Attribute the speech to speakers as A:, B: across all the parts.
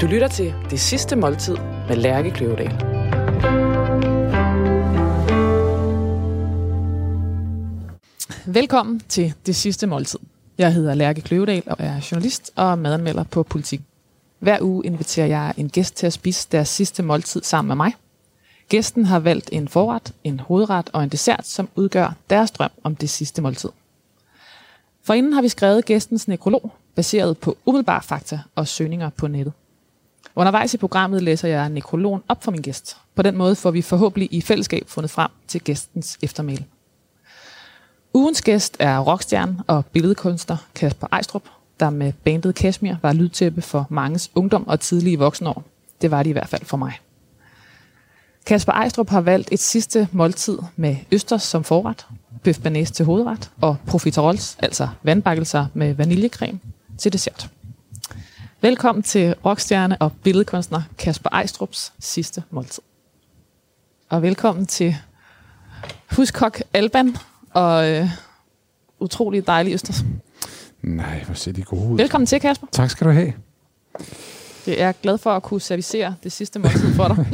A: Du lytter til Det Sidste Måltid med Lærke Kløvedal. Velkommen til Det Sidste Måltid. Jeg hedder Lærke Kløvedal og er journalist og madanmelder på Politik. Hver uge inviterer jeg en gæst til at spise deres sidste måltid sammen med mig. Gæsten har valgt en forret, en hovedret og en dessert, som udgør deres drøm om det sidste måltid. For inden har vi skrevet gæstens nekrolog, baseret på umiddelbare fakta og søgninger på nettet. Undervejs i programmet læser jeg nekrologen op for min gæst. På den måde får vi forhåbentlig i fællesskab fundet frem til gæstens eftermæle. Ugens gæst er rockstjerne og billedkunstner Kasper Ejstrup, der med bandet Kashmir var lydtæppe for manges ungdom og tidlige voksenår. Det var det i hvert fald for mig. Kasper Ejstrup har valgt et sidste måltid med østers som forret, bøf til hovedret og profiteroles, altså vandbakkelser med vaniljecreme, til dessert. Velkommen til rockstjerne og billedkunstner Kasper Ejstrups sidste måltid. Og velkommen til huskok Alban og øh, utrolig dejlig østers.
B: Nej, hvor ser de gode ud.
A: Velkommen til, Kasper.
B: Tak skal du have.
A: Jeg er glad for at kunne servicere det sidste måltid for dig.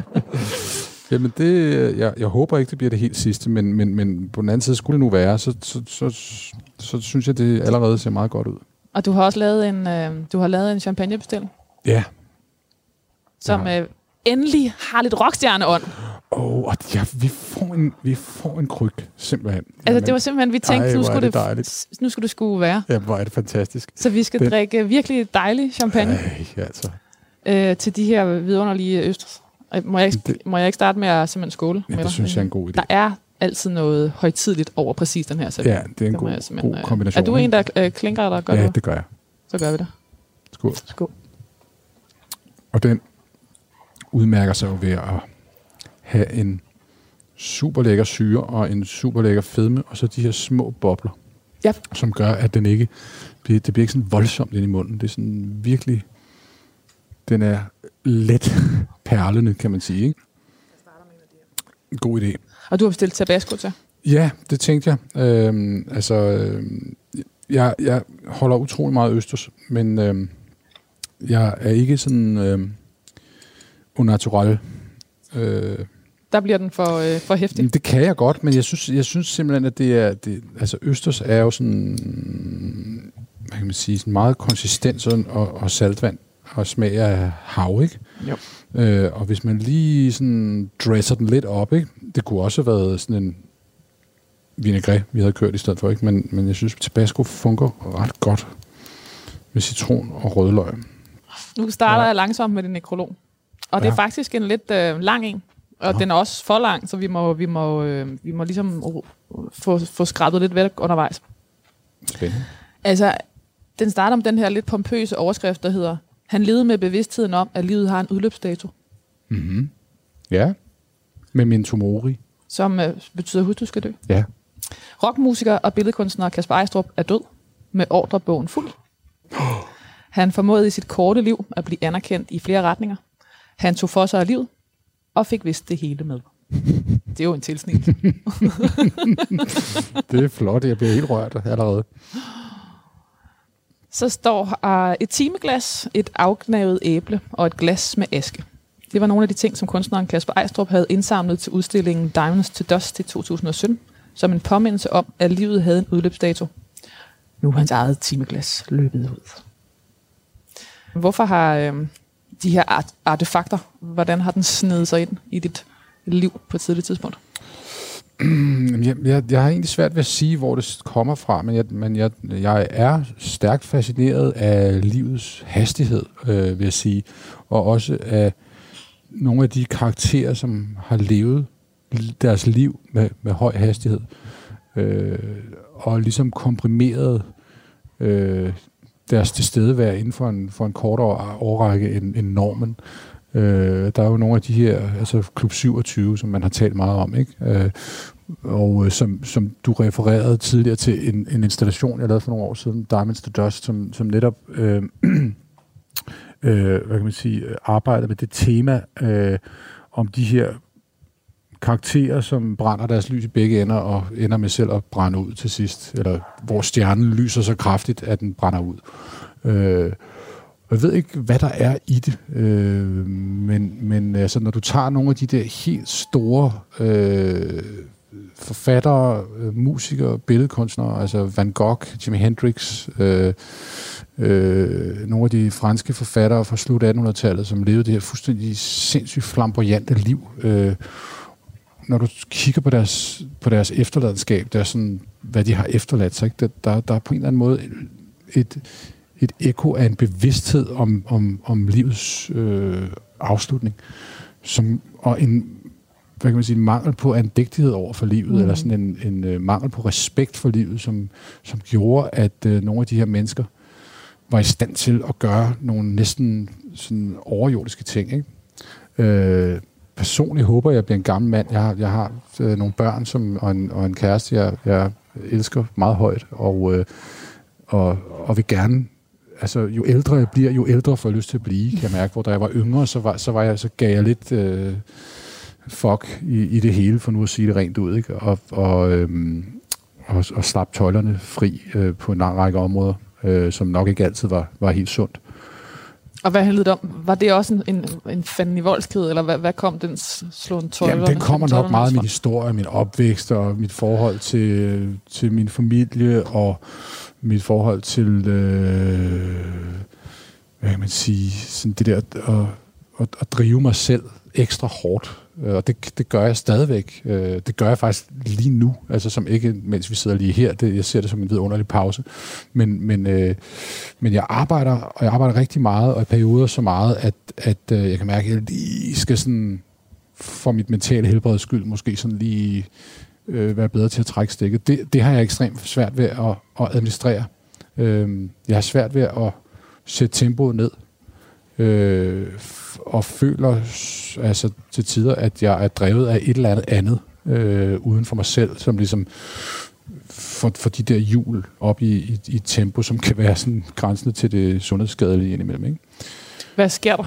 B: Jamen det, jeg, jeg håber ikke, det bliver det helt sidste, men, men, men på den anden side skulle det nu være, så, så, så, så, så synes jeg, det allerede ser meget godt ud.
A: og du har også lavet en, øh, du har lavet en champagnebestilling,
B: Ja.
A: som øh, endelig har lidt rockstjerneånd.
B: Oh, og ja, vi, får en, vi får en kryg, simpelthen.
A: Altså, det var simpelthen, vi tænkte,
B: Ej,
A: nu, skulle
B: det
A: det, nu skulle det skulle være.
B: Ja, hvor er det fantastisk.
A: Så vi skal
B: Det-
A: drikke virkelig dejlig champagne
B: Ej, altså.
A: øh, til de her vidunderlige østers. Må jeg, ikke,
B: Det-
A: må jeg ikke starte med at simpelthen skåle
B: Ja,
A: med
B: det
A: dig?
B: synes jeg er en god idé.
A: Der er altid noget højtidligt over præcis den her service.
B: Ja, det er en god,
A: jeg
B: god
A: øh,
B: kombination.
A: Er du en, der øh, klinker, der gør
B: Ja,
A: det?
B: gør jeg.
A: Så gør vi det.
B: Skål.
A: Skål.
B: Og den udmærker sig jo ved at have en super lækker syre og en super lækker fedme, og så de her små bobler,
A: Ja.
B: som gør, at den ikke bliver, det bliver ikke sådan voldsomt ind i munden. Det er sådan virkelig, den er let perlende, kan man sige. Ikke? En god idé.
A: Og du har bestilt tabasco til.
B: Ja, det tænkte jeg. Øhm, altså, øhm, jeg, jeg holder utrolig meget østers, men øhm, jeg er ikke sådan øhm, unnatural. Øh,
A: Der bliver den for, øh, for hæftig.
B: det kan jeg godt, men jeg synes, jeg synes simpelthen, at det er... Det, altså, østers er jo sådan... Hvad kan man sige? Sådan meget konsistent sådan, og, og saltvand og smag af hav, ikke?
A: Jo.
B: Øh, og hvis man lige sådan dresser den lidt op, ikke? Det kunne også have været sådan en vinaigrette, vi havde kørt i stedet for, ikke? Men, men jeg synes, Tabasco fungerer ret godt med citron og rødløg.
A: Nu starter
B: Ja.
A: jeg langsomt med din nekrolog. Og det er
B: Ja.
A: faktisk en lidt øh, lang en. Og
B: Nå.
A: den er også for lang, så vi må, vi må, øh, vi må ligesom få, få skrabet lidt væk undervejs.
B: Spændende.
A: Altså, den starter om den her lidt pompøse overskrift, der hedder Han levede med bevidstheden om, at livet har en udløbsdato,
B: Mm-hmm. Ja. Med min tomori.
A: som øh, betyder, husk, du skal dø.
B: Ja.
A: Rockmusiker og billedkunstner Kasper Ejstrup er død med ordrebogen fuld. Han formåede i sit korte liv at blive anerkendt i flere retninger. Han tog for sig af livet og fik vist det hele med. Det er jo en tilsnit.
B: Det er flot. Jeg bliver helt rørt allerede.
A: Så står her et timeglas, et afgnavet æble og et glas med aske. Det var nogle af de ting, som kunstneren Kasper Ejstrup havde indsamlet til udstillingen Diamonds to Dust i 2017, som en påmindelse om, at livet havde en udløbsdato. Nu er hans eget timeglas løbet ud. Hvorfor har øh, de her art- artefakter, hvordan har den snedet sig ind i dit liv på et tidligt tidspunkt?
B: Jeg, jeg, jeg har egentlig svært ved at sige, hvor det kommer fra, men jeg, men jeg, jeg er stærkt fascineret af livets hastighed, øh, vil jeg sige, og også af nogle af de karakterer, som har levet deres liv med, med høj hastighed, øh, og ligesom komprimeret øh, deres tilstedeværelse inden for en, for en kortere årrække end, end normen. Øh, Øh, der er jo nogle af de her, altså Klub 27, som man har talt meget om, ikke? Øh, og øh, som, som du refererede tidligere til en, en installation, jeg lavede for nogle år siden, Diamonds to Dust, som, som netop øh, øh, hvad kan man sige, arbejder med det tema øh, om de her karakterer, som brænder deres lys i begge ender og ender med selv at brænde ud til sidst, eller hvor stjernen lyser så kraftigt, at den brænder ud. Øh, og jeg ved ikke, hvad der er i det, øh, men, men øh, altså, når du tager nogle af de der helt store øh, forfattere, øh, musikere, billedkunstnere, altså Van Gogh, Jimi Hendrix, øh, øh, nogle af de franske forfattere fra slut 1800-tallet, som levede det her fuldstændig sindssygt flamboyante liv. Øh, når du kigger på deres, på deres efterladenskab, der er sådan, hvad de har efterladt sig, ikke? Der, der er på en eller anden måde et, et ekko af en bevidsthed om, om, om livets øh, afslutning, som, og en, hvad kan man sige, en mangel på andægtighed over for livet, mm. eller sådan en, en uh, mangel på respekt for livet, som, som gjorde, at uh, nogle af de her mennesker var i stand til at gøre nogle næsten sådan overjordiske ting. Ikke? Uh, personligt håber jeg, bliver en gammel mand. Jeg har, jeg har uh, nogle børn som, og, en, og en kæreste, jeg, jeg elsker meget højt, og, uh, og, og vil gerne altså, jo ældre jeg bliver, jo ældre får jeg lyst til at blive, kan jeg mærke. Hvor da jeg var yngre, så, var, så, var jeg, så gav jeg lidt øh, fuck i, i det hele, for nu at sige det rent ud, ikke? Og, og, øhm, og, og slap tøjlerne fri øh, på en lang række områder, øh, som nok ikke altid var, var helt sundt.
A: Og hvad handlede det om? Var det også en, en, en fanden i voldsked, eller hvad, hvad kom den slående tøjler?
B: Jamen, den kommer nok meget af min historie, min opvækst og mit forhold til, til min familie og mit forhold til, øh, hvad kan man sige, sådan det der at, at, at drive mig selv ekstra hårdt. Og det, det gør jeg stadigvæk. Øh, det gør jeg faktisk lige nu, altså som ikke, mens vi sidder lige her. Det, jeg ser det som en vidunderlig pause. Men, men, øh, men jeg arbejder, og jeg arbejder rigtig meget, og i perioder så meget, at, at øh, jeg kan mærke, at jeg lige skal sådan, for mit mentale helbreds skyld, måske sådan lige øh, være bedre til at trække stikket. Det, det har jeg ekstremt svært ved at, at administrere. Øh, jeg har svært ved at sætte tempoet ned. Øh, og føler altså til tider, at jeg er drevet af et eller andet andet øh, uden for mig selv, som ligesom for, for de der hjul op i, i, i tempo, som kan være sådan grænsende til det sundhedsskadelige indimellem. Ikke?
A: Hvad sker der?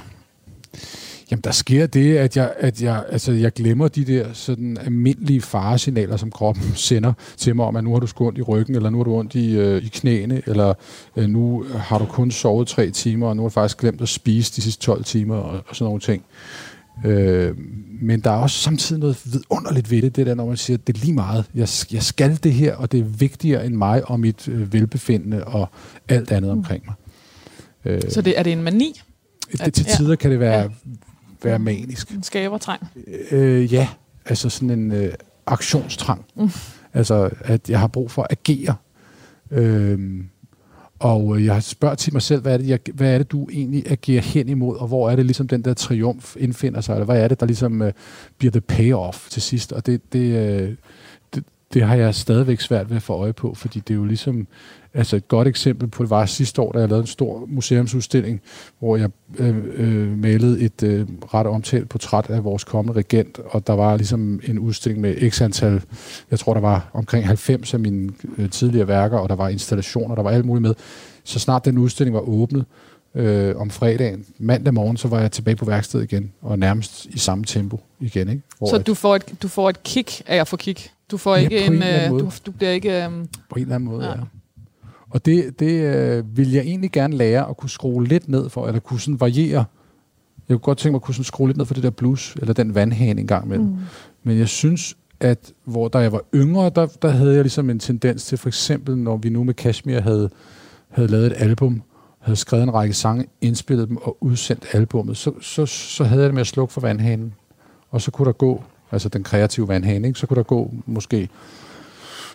B: Jamen, der sker det, at jeg, at jeg, altså, jeg glemmer de der sådan almindelige faresignaler, som kroppen sender til mig om, at nu har du ondt i ryggen, eller nu har du ondt i, øh, i knæene, eller øh, nu har du kun sovet tre timer, og nu har du faktisk glemt at spise de sidste 12 timer, og, og sådan nogle ting. Øh, men der er også samtidig noget vidunderligt ved det, det der, når man siger, at det er lige meget. Jeg, jeg skal det her, og det er vigtigere end mig og mit øh, velbefindende og alt andet mm. omkring mig.
A: Øh, Så det, er det en mani?
B: Det, til tider ja. kan det være ja være manisk.
A: En skabertrang?
B: Øh, ja, altså sådan en øh, aktionstrang. Mm. Altså, at jeg har brug for at agere. Øhm, og øh, jeg spørger til mig selv, hvad er, det, jeg, hvad er det, du egentlig agerer hen imod, og hvor er det ligesom den der triumf indfinder sig, eller hvad er det, der ligesom øh, bliver the payoff til sidst? Og det, det, øh, det, det har jeg stadigvæk svært ved at få øje på, fordi det er jo ligesom Altså et godt eksempel på det var sidste år, da jeg lavede en stor museumsudstilling, hvor jeg øh, øh, malede et øh, ret omtalt portræt af vores kommende regent, og der var ligesom en udstilling med x antal, jeg tror der var omkring 90 af mine øh, tidligere værker, og der var installationer, der var alt muligt med. Så snart den udstilling var åbnet, øh, om fredagen. Mandag morgen, så var jeg tilbage på værkstedet igen, og nærmest i samme tempo igen. Ikke?
A: Hvor så du får, et, du får et kick af at få kick? Du får ja, ikke en, en øh, du, du bliver ikke... Øh,
B: på en eller anden måde, ja. ja. Og det, det øh, vil jeg egentlig gerne lære at kunne skrue lidt ned for, eller kunne sådan variere. Jeg kunne godt tænke mig at kunne sådan skrue lidt ned for det der blues, eller den vandhane en gang imellem. Mm. Men jeg synes, at hvor da jeg var yngre, der, der havde jeg ligesom en tendens til, for eksempel når vi nu med Kashmir havde, havde lavet et album, havde skrevet en række sange, indspillet dem og udsendt albummet, så, så, så havde jeg det med at slukke for vandhanen. Og så kunne der gå, altså den kreative vandhane, ikke? så kunne der gå måske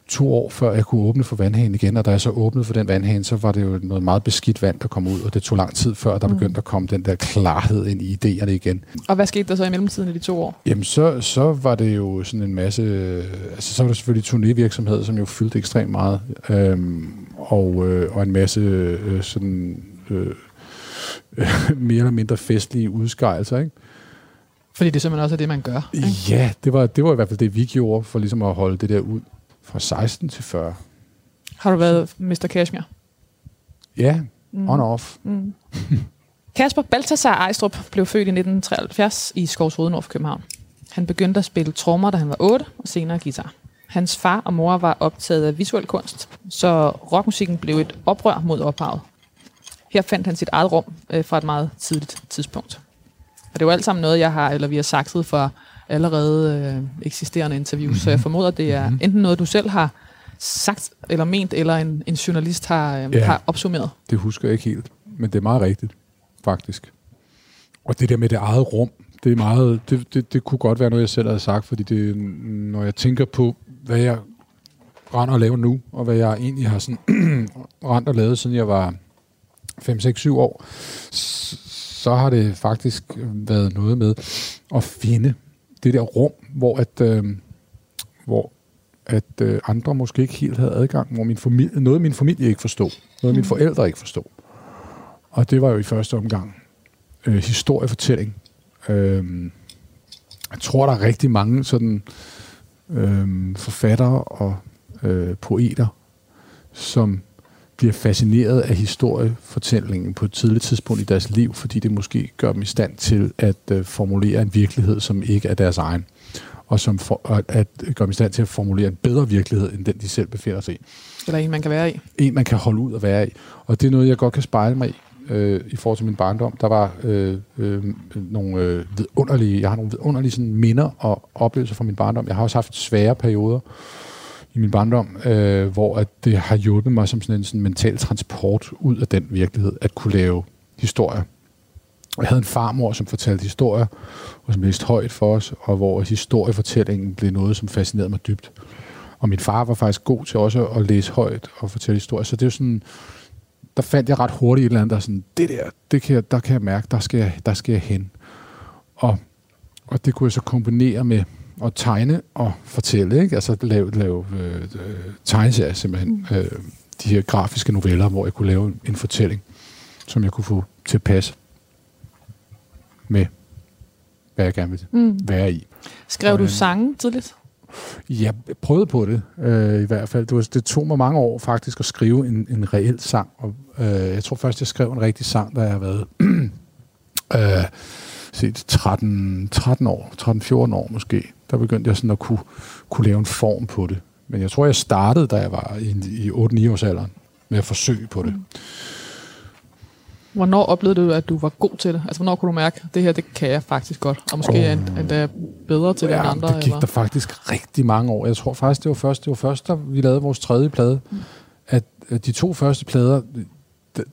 B: to år, før jeg kunne åbne for vandhanen igen, og da jeg så åbnede for den vandhane, så var det jo noget meget beskidt vand, der kom ud, og det tog lang tid, før der mm. begyndte at komme den der klarhed ind i idéerne igen.
A: Og hvad skete der så i mellemtiden i de to år?
B: Jamen, så, så var det jo sådan en masse... Altså, så var der selvfølgelig turnévirksomhed, som jo fyldte ekstremt meget, øhm, og, øh, og en masse øh, sådan... Øh, mere eller mindre festlige udskejelser, ikke?
A: Fordi det simpelthen også er det, man gør.
B: Ikke? Ja, det var, det var i hvert fald det, vi gjorde, for ligesom at holde det der ud. Fra 16 til 40.
A: Har du været Mr. Kashmir?
B: Ja, mm. on-off.
A: Mm. Kasper Balthasar Ejstrup blev født i 1973 i Skovsrode nord for København. Han begyndte at spille trommer, da han var 8, og senere guitar. Hans far og mor var optaget af visuel kunst, så rockmusikken blev et oprør mod ophavet. Her fandt han sit eget rum øh, fra et meget tidligt tidspunkt. Og det jo alt sammen noget, jeg har, eller vi har sagt for allerede øh, eksisterende interviews, mm-hmm. så jeg formoder, det er mm-hmm. enten noget, du selv har sagt eller ment, eller en, en journalist har, øh, ja, har opsummeret.
B: det husker jeg ikke helt, men det er meget rigtigt, faktisk. Og det der med det eget rum, det er meget, det, det, det kunne godt være noget, jeg selv havde sagt, fordi det, når jeg tænker på, hvad jeg render og laver nu, og hvad jeg egentlig har sådan rendt og lavet, siden jeg var 5-6-7 år, så har det faktisk været noget med at finde det der rum, hvor at, øh, hvor at øh, andre måske ikke helt havde adgang, hvor min familie, noget min familie ikke forstod, noget mine mm. forældre ikke forstod. Og det var jo i første omgang øh, historiefortælling. Øh, jeg tror, der er rigtig mange sådan øh, forfattere og øh, poeter, som bliver fascineret af historiefortællingen på et tidligt tidspunkt i deres liv, fordi det måske gør dem i stand til at øh, formulere en virkelighed, som ikke er deres egen, og som for, at, at gør dem i stand til at formulere en bedre virkelighed, end den de selv befinder sig i.
A: Eller en, man kan være i.
B: En, man kan holde ud og være i. Og det er noget, jeg godt kan spejle mig i, øh, i forhold til min barndom. Der var øh, øh, nogle øh, vidunderlige, jeg har nogle vidunderlige sådan, minder og oplevelser fra min barndom. Jeg har også haft svære perioder, i min barndom, øh, hvor at det har hjulpet mig som sådan en sådan mental transport ud af den virkelighed, at kunne lave historier. Jeg havde en farmor, som fortalte historier, og som læste højt for os, og hvor historiefortællingen blev noget, som fascinerede mig dybt. Og min far var faktisk god til også at læse højt og fortælle historier, så det er jo sådan, der fandt jeg ret hurtigt et eller andet, der sådan, det der, det kan jeg, der kan jeg mærke, der skal jeg, der skal jeg hen. Og, og det kunne jeg så kombinere med, at tegne og fortælle, ikke? Altså lave, lave øh, tegneserier simpelthen. Mm. Øh, de her grafiske noveller, hvor jeg kunne lave en, en fortælling, som jeg kunne få til at passe med, hvad jeg gerne vil mm. være i.
A: Skrev og, du sange tidligt?
B: Jeg prøvede på det, øh, i hvert fald. Det, var, det tog mig mange år faktisk at skrive en, en reel sang. Og, øh, jeg tror først, jeg skrev en rigtig sang, da jeg har været øh, set 13, 13 år, 13-14 år måske der begyndte jeg sådan at kunne, kunne lave en form på det. Men jeg tror, jeg startede, da jeg var i, i 8-9 års alderen, med at forsøge på det. Mm.
A: Hvornår oplevede du, at du var god til det? Altså, hvornår kunne du mærke, at det her, det kan jeg faktisk godt? Og måske oh. endda bedre til ja, det end andre?
B: det gik eller? der faktisk rigtig mange år. Jeg tror faktisk, det var først, det var først da vi lavede vores tredje plade, mm. at, at de to første plader, de,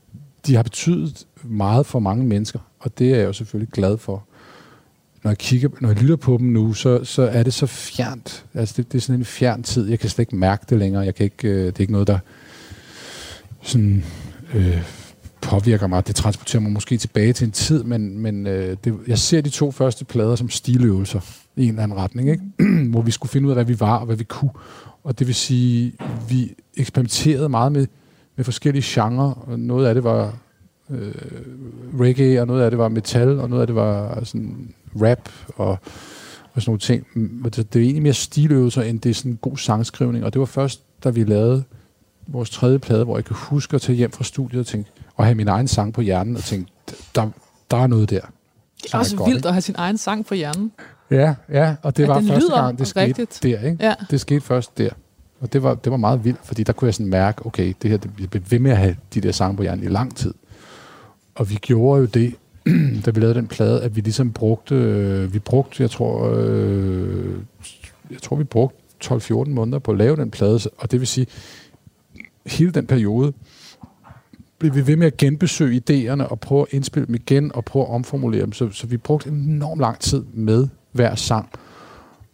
B: de har betydet meget for mange mennesker. Og det er jeg jo selvfølgelig glad for når jeg kigger, når jeg lytter på dem nu, så, så er det så fjernt. Altså det, det er sådan en fjern tid. Jeg kan slet ikke mærke det længere. Jeg kan ikke, øh, det er ikke noget, der sådan, øh, påvirker mig. Det transporterer mig måske tilbage til en tid, men, men øh, det, jeg ser de to første plader som stiløvelser i en eller anden retning, ikke? hvor vi skulle finde ud af, hvad vi var og hvad vi kunne. Og det vil sige, vi eksperimenterede meget med, med forskellige genrer. Noget af det var øh, reggae, og noget af det var metal, og noget af det var sådan rap og, og sådan nogle ting. Det, det er egentlig mere stiløvelser, end det er sådan en god sangskrivning. Og det var først, da vi lavede vores tredje plade, hvor jeg kan huske at tage hjem fra studiet og, tænke, og have min egen sang på hjernen og tænke, der, der er noget der.
A: Det er også er vildt at have sin egen sang på hjernen.
B: Ja, ja og det ja, var første gang, det skete rigtigt. der. Ikke? Ja. Det skete først der. Og det var, det var meget vildt, fordi der kunne jeg sådan mærke, okay, det her, det bliver ved med at have de der sange på hjernen i lang tid. Og vi gjorde jo det, da vi lavede den plade, at vi ligesom brugte, øh, vi brugte, jeg tror, øh, jeg tror, vi brugte 12-14 måneder på at lave den plade, og det vil sige, hele den periode blev vi ved med at genbesøge idéerne og prøve at indspille dem igen og prøve at omformulere dem. Så, så vi brugte enormt lang tid med hver sang.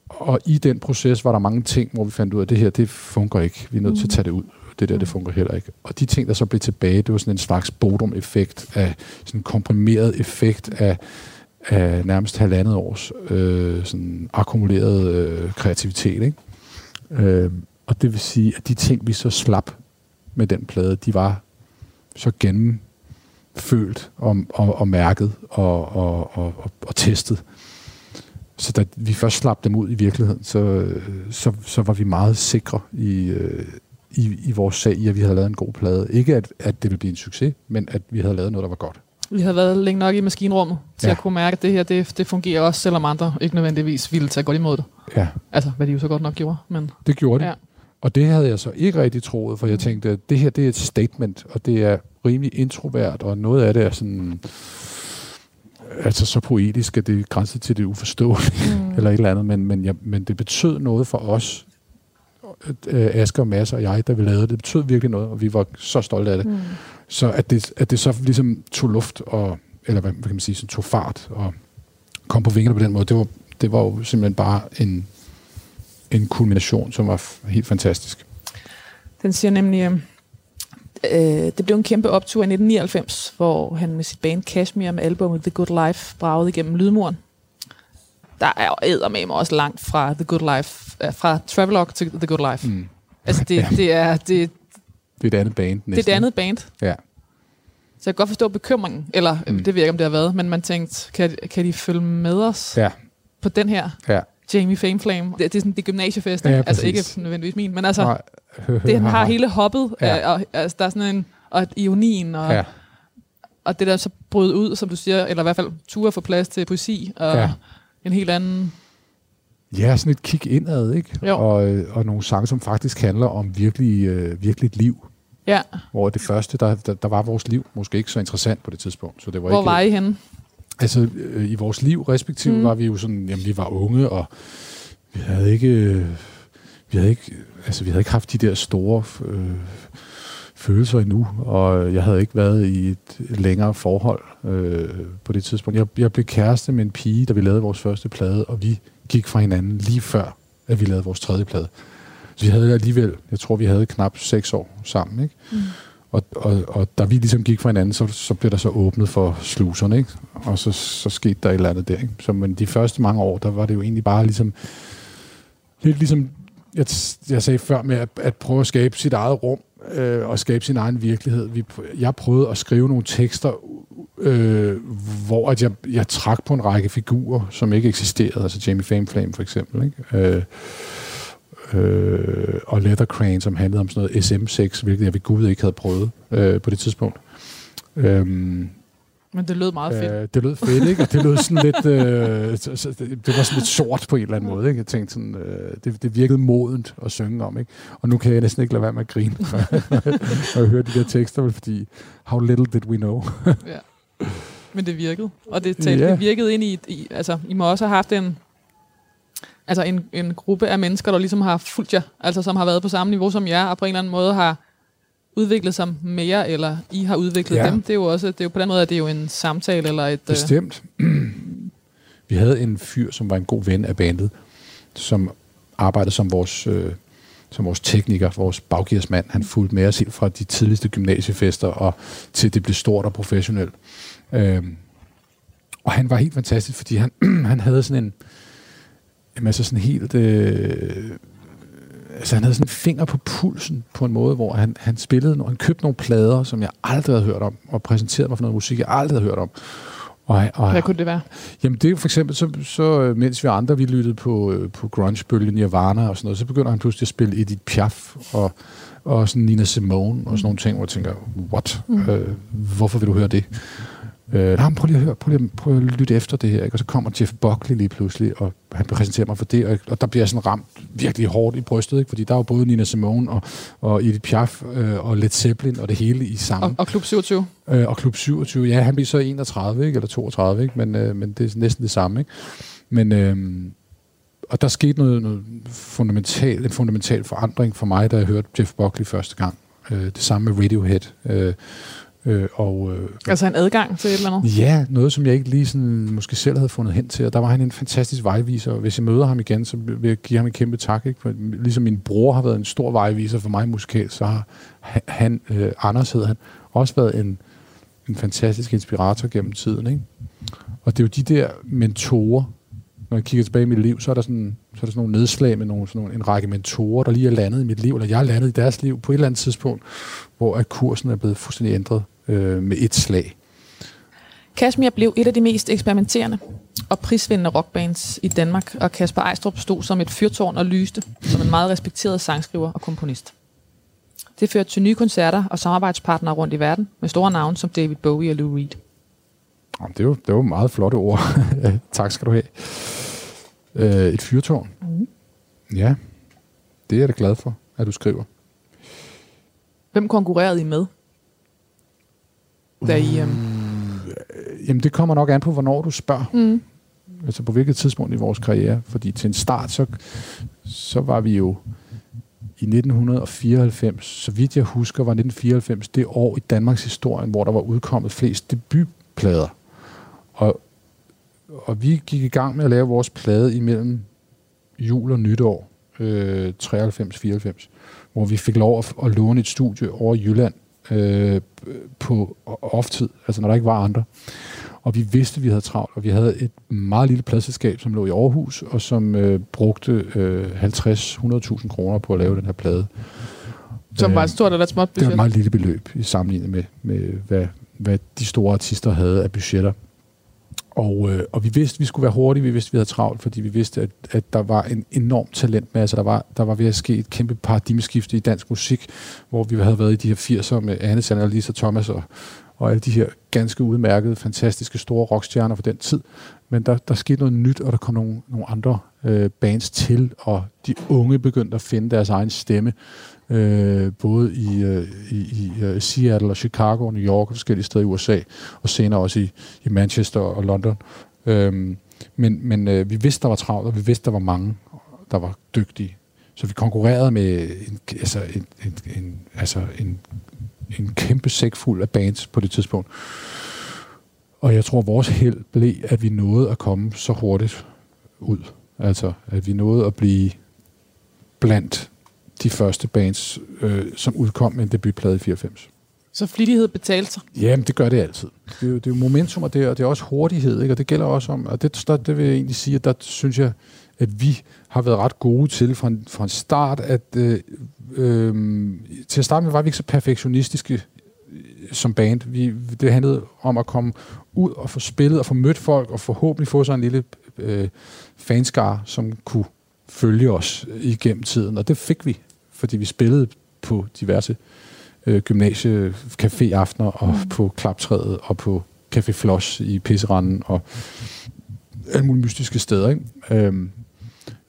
B: Og i den proces var der mange ting, hvor vi fandt ud af, at det her, det fungerer ikke. Vi er nødt til at tage det ud det der, det fungerer heller ikke. Og de ting, der så blev tilbage, det var sådan en slags Bodum-effekt af sådan en komprimeret effekt af, af nærmest halvandet års øh, sådan akkumuleret øh, kreativitet. Ikke? Øh, og det vil sige, at de ting, vi så slap med den plade, de var så gennemfølt og, og, og mærket og, og, og, og, og testet. Så da vi først slap dem ud i virkeligheden, så, så, så var vi meget sikre i, øh, i, i vores sag i, at vi havde lavet en god plade. Ikke at, at det ville blive en succes, men at vi havde lavet noget, der var godt.
A: Vi havde været længe nok i maskinrummet til ja. at kunne mærke, at det her det, det fungerer også, selvom andre ikke nødvendigvis ville tage godt imod det.
B: Ja.
A: Altså, hvad de jo så godt nok gjorde. Men,
B: det gjorde det. Ja. Og det havde jeg så ikke rigtig troet, for jeg tænkte, at det her det er et statement, og det er rimelig introvert, og noget af det er sådan altså så poetisk, at det er grænset til det uforståelige, mm. eller et eller andet, men, men, ja, men det betød noget for os, Asger og Mads og jeg, da vi lavede det, det betød virkelig noget, og vi var så stolte af det. Mm. Så at det, at det så ligesom tog luft, og, eller hvad, hvad kan man sige, sådan tog fart, og kom på vingerne på den måde, det var, det var jo simpelthen bare en, en kulmination, som var helt fantastisk.
A: Den siger nemlig, øh, øh, det blev en kæmpe optur i 1999, hvor han med sit band Kashmir med albumet The Good Life bragede igennem lydmuren. Der er mig også langt fra The Good Life, øh, fra Travelog til The Good Life. Mm. Altså det, det er... Det,
B: det er et andet band næsten.
A: Det er et andet band.
B: Ja.
A: Så jeg kan godt forstå bekymringen, eller mm. det ved jeg ikke, om det har været, men man tænkte, kan, kan de følge med os
B: ja.
A: på den her?
B: Ja.
A: Jamie Fame Flame. Det, det er sådan det gymnasiefest, ja, altså ikke nødvendigvis min, men altså, Nej. det han har hele hoppet, ja. og, altså, der er sådan en, og ionien, og, ja. og det der så brød ud, som du siger, eller i hvert fald ture for plads til poesi, og ja. En helt anden...
B: Ja, sådan et kig indad, ikke?
A: Jo.
B: Og, øh, og nogle sange, som faktisk handler om virkelig, øh, virkelig et liv.
A: Ja.
B: Hvor det første, der, der, der var vores liv måske ikke så interessant på det tidspunkt. Så det var
A: Hvor
B: ikke,
A: var I henne?
B: Altså, øh, i vores liv respektivt mm. var vi jo sådan, jamen vi var unge, og vi havde ikke, øh, vi havde ikke, altså vi havde ikke haft de der store øh, følelser endnu, og jeg havde ikke været i et længere forhold øh, på det tidspunkt. Jeg, jeg blev kæreste med en pige, da vi lavede vores første plade, og vi gik fra hinanden lige før, at vi lavede vores tredje plade. Så vi havde alligevel, jeg tror, vi havde knap seks år sammen, ikke? Mm. Og, og, og da vi ligesom gik fra hinanden, så, så blev der så åbnet for sluserne, ikke? Og så, så skete der et eller andet der, ikke? Så men de første mange år, der var det jo egentlig bare ligesom, lidt ligesom, jeg, jeg sagde før med at, at prøve at skabe sit eget rum, øh, og skabe sin egen virkelighed. Vi, jeg prøvede at skrive nogle tekster, øh, hvor at jeg, jeg trak på en række figurer, som ikke eksisterede, altså Jamie Fame Flame for eksempel, ikke? Øh, øh, og Leather Crane, som handlede om sådan noget SM6, hvilket jeg ved Gud ikke havde prøvet øh, på det tidspunkt. Øh,
A: men det lød meget fedt.
B: Øh, det lød fedt, ikke? Og det lød sådan lidt... Øh, det var sådan lidt sort på en eller anden måde, ikke? Jeg tænkte sådan... Øh, det, det virkede modent at synge om, ikke? Og nu kan jeg næsten ikke lade være med at grine, når jeg hører de der tekster, fordi how little did we know.
A: ja. Men det virkede. Og det, talte, yeah. det virkede ind i, i... Altså, I må også have haft en altså en, en gruppe af mennesker, der ligesom har fulgt jer, altså som har været på samme niveau som jer, og på en eller anden måde har udviklet sig mere, eller I har udviklet ja. dem. Det er jo også, det er jo på den måde, at det er jo en samtale eller et...
B: Øh, Bestemt. Vi havde en fyr, som var en god ven af bandet, som arbejdede som vores, øh, som vores tekniker, vores baggearsmand. Han fulgte med os helt fra de tidligste gymnasiefester og til det blev stort og professionelt. Øh, og han var helt fantastisk, fordi han, han havde sådan en, Jamen altså sådan helt... Øh, altså han havde sådan en finger på pulsen på en måde, hvor han, han spillede, han købte nogle plader, som jeg aldrig havde hørt om, og præsenterede mig for noget musik, jeg aldrig havde hørt om.
A: Og, og, Hvad kunne det være?
B: Jamen det er for eksempel, så, så mens vi andre, vi lyttede på, øh, på grunge-bølgen Nirvana og sådan noget, så begynder han pludselig at spille Edith Piaf og, og sådan Nina Simone og sådan nogle ting, hvor jeg tænker, what? Mm. Øh, hvorfor vil du høre det? Øh, nej, prøv lige at høre, prøv lige, prøv at lytte efter det her. Ikke? Og så kommer Jeff Buckley lige pludselig, og han præsenterer mig for det, og, og der bliver jeg sådan ramt virkelig hårdt i brystet, ikke? fordi der er jo både Nina Simone og, og Edith Piaf øh, og Led Zeppelin og det hele i sammen.
A: Og, og Klub 27.
B: Øh, og Klub 27, ja, han bliver så 31, ikke? eller 32, ikke? Men, øh, men det er næsten det samme. Ikke? Men, øh, og der skete noget, noget fundamental, en fundamental forandring for mig, da jeg hørte Jeff Buckley første gang. Øh, det samme med Radiohead. Øh,
A: Øh, og, øh, altså en adgang til et eller andet?
B: Ja, noget som jeg ikke lige sådan, måske selv havde fundet hen til. Og der var han en fantastisk vejviser. Hvis jeg møder ham igen, så vil jeg give ham en kæmpe tak. Ikke? For, ligesom min bror har været en stor vejviser for mig musikalt, så har han, øh, Anders hed han, også været en, en fantastisk inspirator gennem tiden. Ikke? Og det er jo de der mentorer, når jeg kigger tilbage i mit liv, så er der sådan, så er der sådan nogle nedslag med nogle, sådan nogle, en række mentorer, der lige er landet i mit liv, eller jeg er landet i deres liv på et eller andet tidspunkt, hvor at kursen er blevet fuldstændig ændret øh, med et slag.
A: Kashmir blev et af de mest eksperimenterende og prisvindende rockbands i Danmark, og Kasper Ejstrup stod som et fyrtårn og lyste som en meget respekteret sangskriver og komponist. Det førte til nye koncerter og samarbejdspartnere rundt i verden, med store navne som David Bowie og Lou Reed.
B: Det er jo, det er jo meget flotte ord. tak skal du have. Øh, et fyrtårn. Mm. Ja, det er jeg da glad for. at du skriver.
A: Hvem konkurrerede I med? Da I, øhm...
B: Jamen, det kommer nok an på, hvornår du spørger.
A: mm.
B: Altså på hvilket tidspunkt i vores karriere. Fordi til en start, så, så var vi jo i 1994, så vidt jeg husker, var 1994 det år i Danmarks historie, hvor der var udkommet flest debutplader. Og, og vi gik i gang med at lave vores plade imellem jul og nytår, øh, 93-94, hvor vi fik lov at, at låne et studie over i Jylland øh, på off-tid, altså når der ikke var andre. Og vi vidste, at vi havde travlt, og vi havde et meget lille pladselskab, som lå i Aarhus, og som øh, brugte øh, 50-100.000 kroner på at lave den her plade.
A: Som var et stort eller et småt
B: Det
A: budget?
B: var et meget lille beløb i sammenligning med, med hvad, hvad de store artister havde af budgetter. Og, øh, og vi vidste, at vi skulle være hurtige, vi vidste, at vi havde travlt, fordi vi vidste, at, at der var en enorm talentmasse. Der var, der var ved at ske et kæmpe paradigmeskifte i dansk musik, hvor vi havde været i de her 80'er med Anne Sander, Lisa Thomas og, og alle de her ganske udmærkede, fantastiske store rockstjerner fra den tid. Men der, der skete noget nyt, og der kom nogle, nogle andre øh, bands til, og de unge begyndte at finde deres egen stemme, øh, både i, øh, i, øh, i Seattle og Chicago og New York og forskellige steder i USA, og senere også i, i Manchester og London. Øhm, men men øh, vi vidste, der var travlt, og vi vidste, der var mange, der var dygtige. Så vi konkurrerede med en, altså en, en, en, altså en, en kæmpe sæk fuld af bands på det tidspunkt. Og jeg tror, vores held blev, at vi nåede at komme så hurtigt ud. Altså, at vi nåede at blive blandt de første bands, øh, som udkom med en debutplade i 94.
A: Så flittighed betalte sig?
B: Jamen, det gør det altid. Det er jo, det er jo momentum, og det er, og det er også hurtighed, ikke? og det gælder også om, og det, der, det vil jeg egentlig sige, at der synes jeg, at vi har været ret gode til fra en, fra en start, at øh, øh, til at starte med var vi ikke så perfektionistiske øh, som band. Vi, det handlede om at komme ud og få spillet og få mødt folk, og forhåbentlig få sådan en lille øh, fanskare, som kunne følge os igennem tiden, og det fik vi, fordi vi spillede på diverse øh, gymnasie aftener og mm. på klaptræet og på Café Floss i Pisseranden og alle mulige mystiske steder. Ikke? Øhm,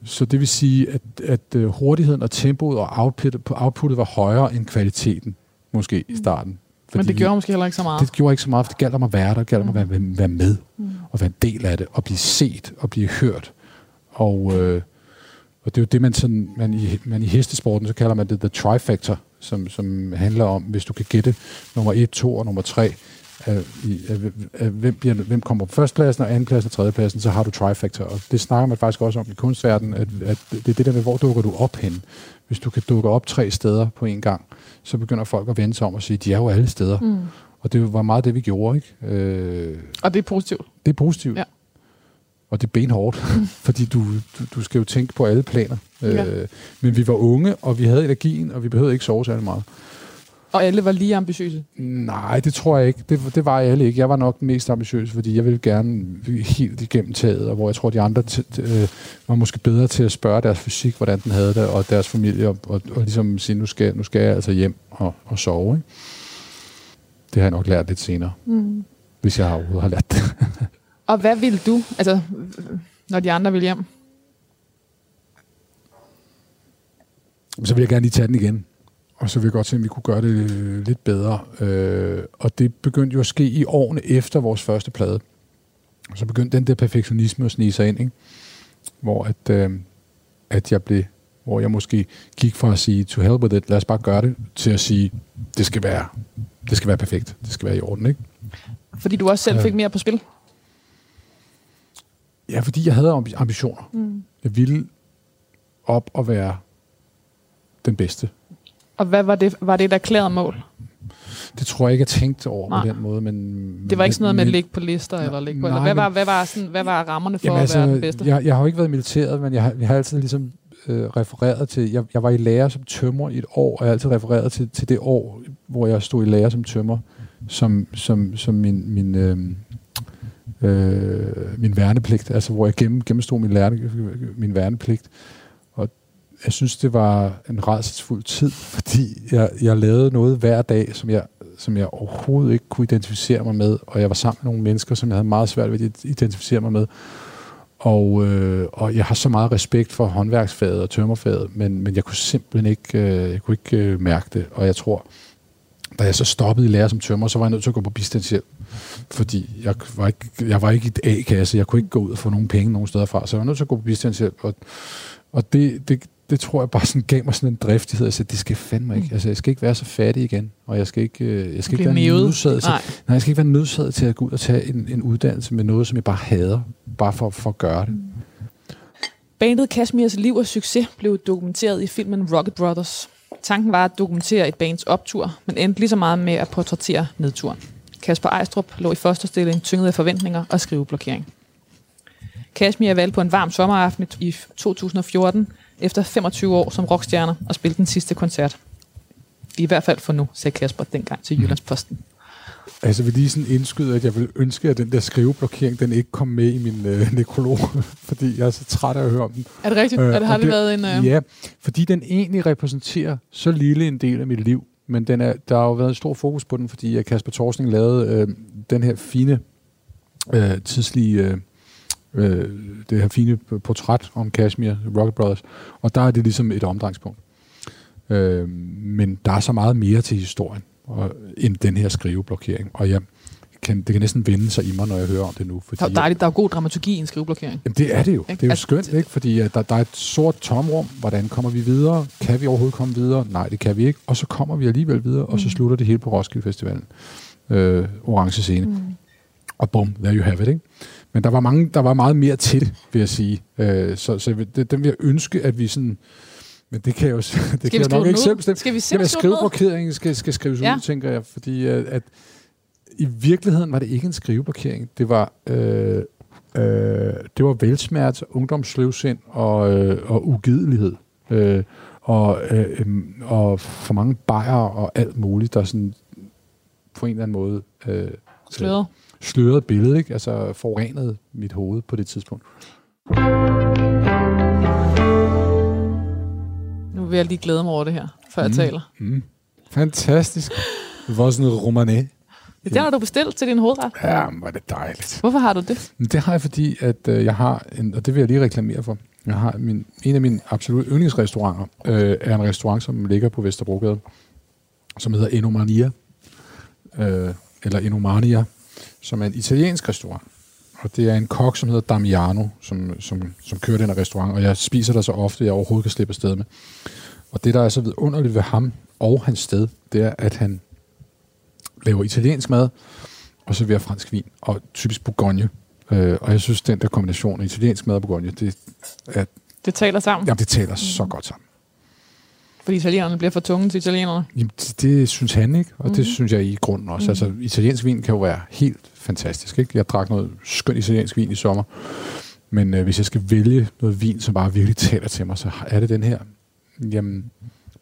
B: så det vil sige, at, at øh, hurtigheden og tempoet og outputtet, på outputtet var højere end kvaliteten, måske i starten.
A: Fordi Men det gjorde måske heller ikke så meget.
B: Det gjorde ikke så meget, for det galt om at være der, det galt om at være, være med,
A: Mm.
B: og være en del af det, og blive set og blive hørt. Og, øh, og det er jo det, man, sådan, man, i, man i hestesporten, så kalder man det the trifactor, som, som handler om, hvis du kan gætte nummer 1, 2 og nummer 3, af, i, af, af, hvem, bliver, hvem kommer på førstepladsen, og andenpladsen og tredjepladsen, så har du trifactor. Og det snakker man faktisk også om i kunstverdenen, at, at det er det der med, hvor dukker du op hen. Hvis du kan dukke op tre steder på en gang, så begynder folk at vende sig om og sige, de er jo alle steder.
A: Mm.
B: Og det var meget det, vi gjorde. ikke? Øh,
A: Og det er positivt.
B: det er positivt.
A: Ja.
B: Og det er benhårdt, fordi du, du, du skal jo tænke på alle planer.
A: Ja.
B: Øh, men vi var unge, og vi havde energien, og vi behøvede ikke sove særlig meget.
A: Og alle var lige ambitiøse.
B: Nej, det tror jeg ikke. Det, det var alle ikke. Jeg var nok den mest ambitiøse, fordi jeg ville gerne helt igennem taget, og hvor jeg tror, de andre øh, var måske bedre til at spørge deres fysik, hvordan den havde det, og deres familie, og, og, og ligesom sige, nu skal, nu skal jeg altså hjem og, og sove. Ikke? Det har jeg nok lært lidt senere,
A: Mm.
B: hvis jeg overhovedet har lært det.
A: Og hvad vil du, altså, når de andre vil hjem?
B: Så vil jeg gerne lige tage den igen. Og så vil jeg godt se, om vi kunne gøre det øh, lidt bedre. Øh, og det begyndte jo at ske i årene efter vores første plade. Og så begyndte den der perfektionisme at snige sig ind, ikke? Hvor at, øh, at jeg blev, hvor jeg måske gik fra at sige, to hell with it, lad os bare gøre det, til at sige, det skal være, det skal være perfekt, det skal være i orden, ikke?
A: Fordi du også selv fik mere på spil?
B: Ja, fordi jeg havde ambi- ambitioner.
A: Mm.
B: Jeg ville op og være den bedste.
A: Og hvad var det, var det et erklæret mål?
B: Det tror jeg ikke, jeg tænkte over
A: Nej.
B: på den måde, men...
A: Det var ikke sådan noget med at ligge på lister, eller ligge på, eller hvad var, hvad, var sådan, hvad var rammerne for
B: Jamen,
A: at være den bedste?
B: altså, Jeg, jeg har jo ikke været militæret, men jeg har, jeg har altid ligesom øh, refereret til... Jeg, jeg var i lære som tømmer i et år, og jeg har altid refereret til, til det år, hvor jeg stod i lære som tømmer, som, som, som min, min, øh, øh, min værnepligt, altså hvor jeg gennem, gennemstod min, lærne, min værnepligt. Og jeg synes, det var en rædselsfuld tid, fordi jeg, jeg lavede noget hver dag, som jeg, som jeg overhovedet ikke kunne identificere mig med, og jeg var sammen med nogle mennesker, som jeg havde meget svært ved at identificere mig med. Og, øh, og jeg har så meget respekt for håndværksfaget og tømmerfaget, men, men jeg kunne simpelthen ikke, øh, jeg kunne ikke øh, mærke det. Og jeg tror, da jeg så stoppede i lære som tømmer, så var jeg nødt til at gå på bistandshjælp. Fordi jeg var ikke, jeg var ikke i et A-kasse, jeg kunne ikke gå ud og få nogen penge nogen steder fra, så jeg var nødt til at gå på bistandshjælp. Og, og det, det, det tror jeg bare sådan gav mig sådan en driftighed. Sagde, det skal fandme ikke. Altså, jeg skal ikke være så fattig igen, og jeg skal ikke, øh, jeg skal ikke være nødsaget til, nej. nej. jeg skal ikke være nødsaget til at gå ud og tage en, en uddannelse med noget, som jeg bare hader, bare for, for at gøre det.
A: Bandet Kashmirs liv og succes blev dokumenteret i filmen Rocket Brothers. Tanken var at dokumentere et bands optur, men endte lige så meget med at portrættere nedturen. Kasper Ejstrup lå i første stilling tynget af forventninger og skriveblokering. Kashmir valgte på en varm sommeraften i 2014 efter 25 år som rockstjerner og spille den sidste koncert. I hvert fald for nu, sagde Kasper dengang til Jyllandsposten.
B: Altså vil lige sådan indskyde, at jeg vil ønske, at den der skriveblokering, den ikke kom med i min øh, nekrolog, fordi jeg er så træt af at høre om den.
A: Er det rigtigt? Øh, er det, har det, det været en... Øh...
B: Ja, fordi den egentlig repræsenterer så lille en del af mit liv, men den er, der har jo været en stor fokus på den, fordi Kasper Torsning lavede øh, den her fine, øh, tidslige... Øh, øh, det her fine portræt om Kashmir, Rocket Brothers, og der er det ligesom et omdrejningspunkt. Øh, men der er så meget mere til historien, og, end den her skriveblokering, og jeg kan, det kan næsten vende sig i mig, når jeg hører om det nu.
A: Fordi, der, er dejligt, der er god dramaturgi i en skriveblokering.
B: Jamen, det er det jo. Det er jo altså, skønt, ikke? fordi at der, der er et sort tomrum. Hvordan kommer vi videre? Kan vi overhovedet komme videre? Nej, det kan vi ikke. Og så kommer vi alligevel videre, og så mm. slutter det hele på Roskilde Festivalen. Øh, orange scene. Mm. Og bum, there you have it. Ikke? Men der var, mange, der var meget mere til det, vil jeg sige. Øh, så så det, den vil jeg ønske, at vi sådan... Men det kan jeg jo det skal kan jeg nok ikke selv bestemme.
A: Skal vi
B: simpelthen skriveblokeringen skal, skal skrives ja. ud, tænker jeg. Fordi at, at i virkeligheden var det ikke en skriveblokering. Det var... Øh, øh, det var velsmert, ungdomsløvsind og, øh, og ugidelighed. Øh, og, øh, øh, og for mange bajer og alt muligt, der sådan på en eller anden måde... Øh,
A: Sløret
B: sløret billede, ikke? altså forurenet mit hoved på det tidspunkt.
A: Nu vil jeg lige glæde mig over det her, før mm. jeg taler. Mm.
B: Fantastisk. Det var sådan en romané.
A: Det har du bestilt til din hovedret.
B: Ja, var det dejligt.
A: Hvorfor har du det?
B: Det har jeg, fordi at øh, jeg har, en, og det vil jeg lige reklamere for, jeg har min, en af mine absolut yndlingsrestauranter, øh, er en restaurant, som ligger på Vesterbrogade, som hedder Enomania, øh, eller Enomania, som er en italiensk restaurant. Og det er en kok, som hedder Damiano, som, som, som kører den her restaurant, og jeg spiser der så ofte, jeg overhovedet kan slippe afsted med. Og det, der er så vidunderligt ved ham og hans sted, det er, at han laver italiensk mad, og serverer fransk vin, og typisk Bourgogne. Øh, og jeg synes, den der kombination af italiensk mad og Bourgogne, det er...
A: Det taler sammen?
B: Jamen, det taler så godt sammen.
A: Fordi italienerne bliver for tunge til italienerne?
B: Jamen, det, det synes han ikke, og mm. det synes jeg i grunden også. Mm. Altså, italiensk vin kan jo være helt fantastisk. Ikke? Jeg drak noget skønt italiensk vin i sommer, men øh, hvis jeg skal vælge noget vin, som bare virkelig taler til mig, så er det den her jamen,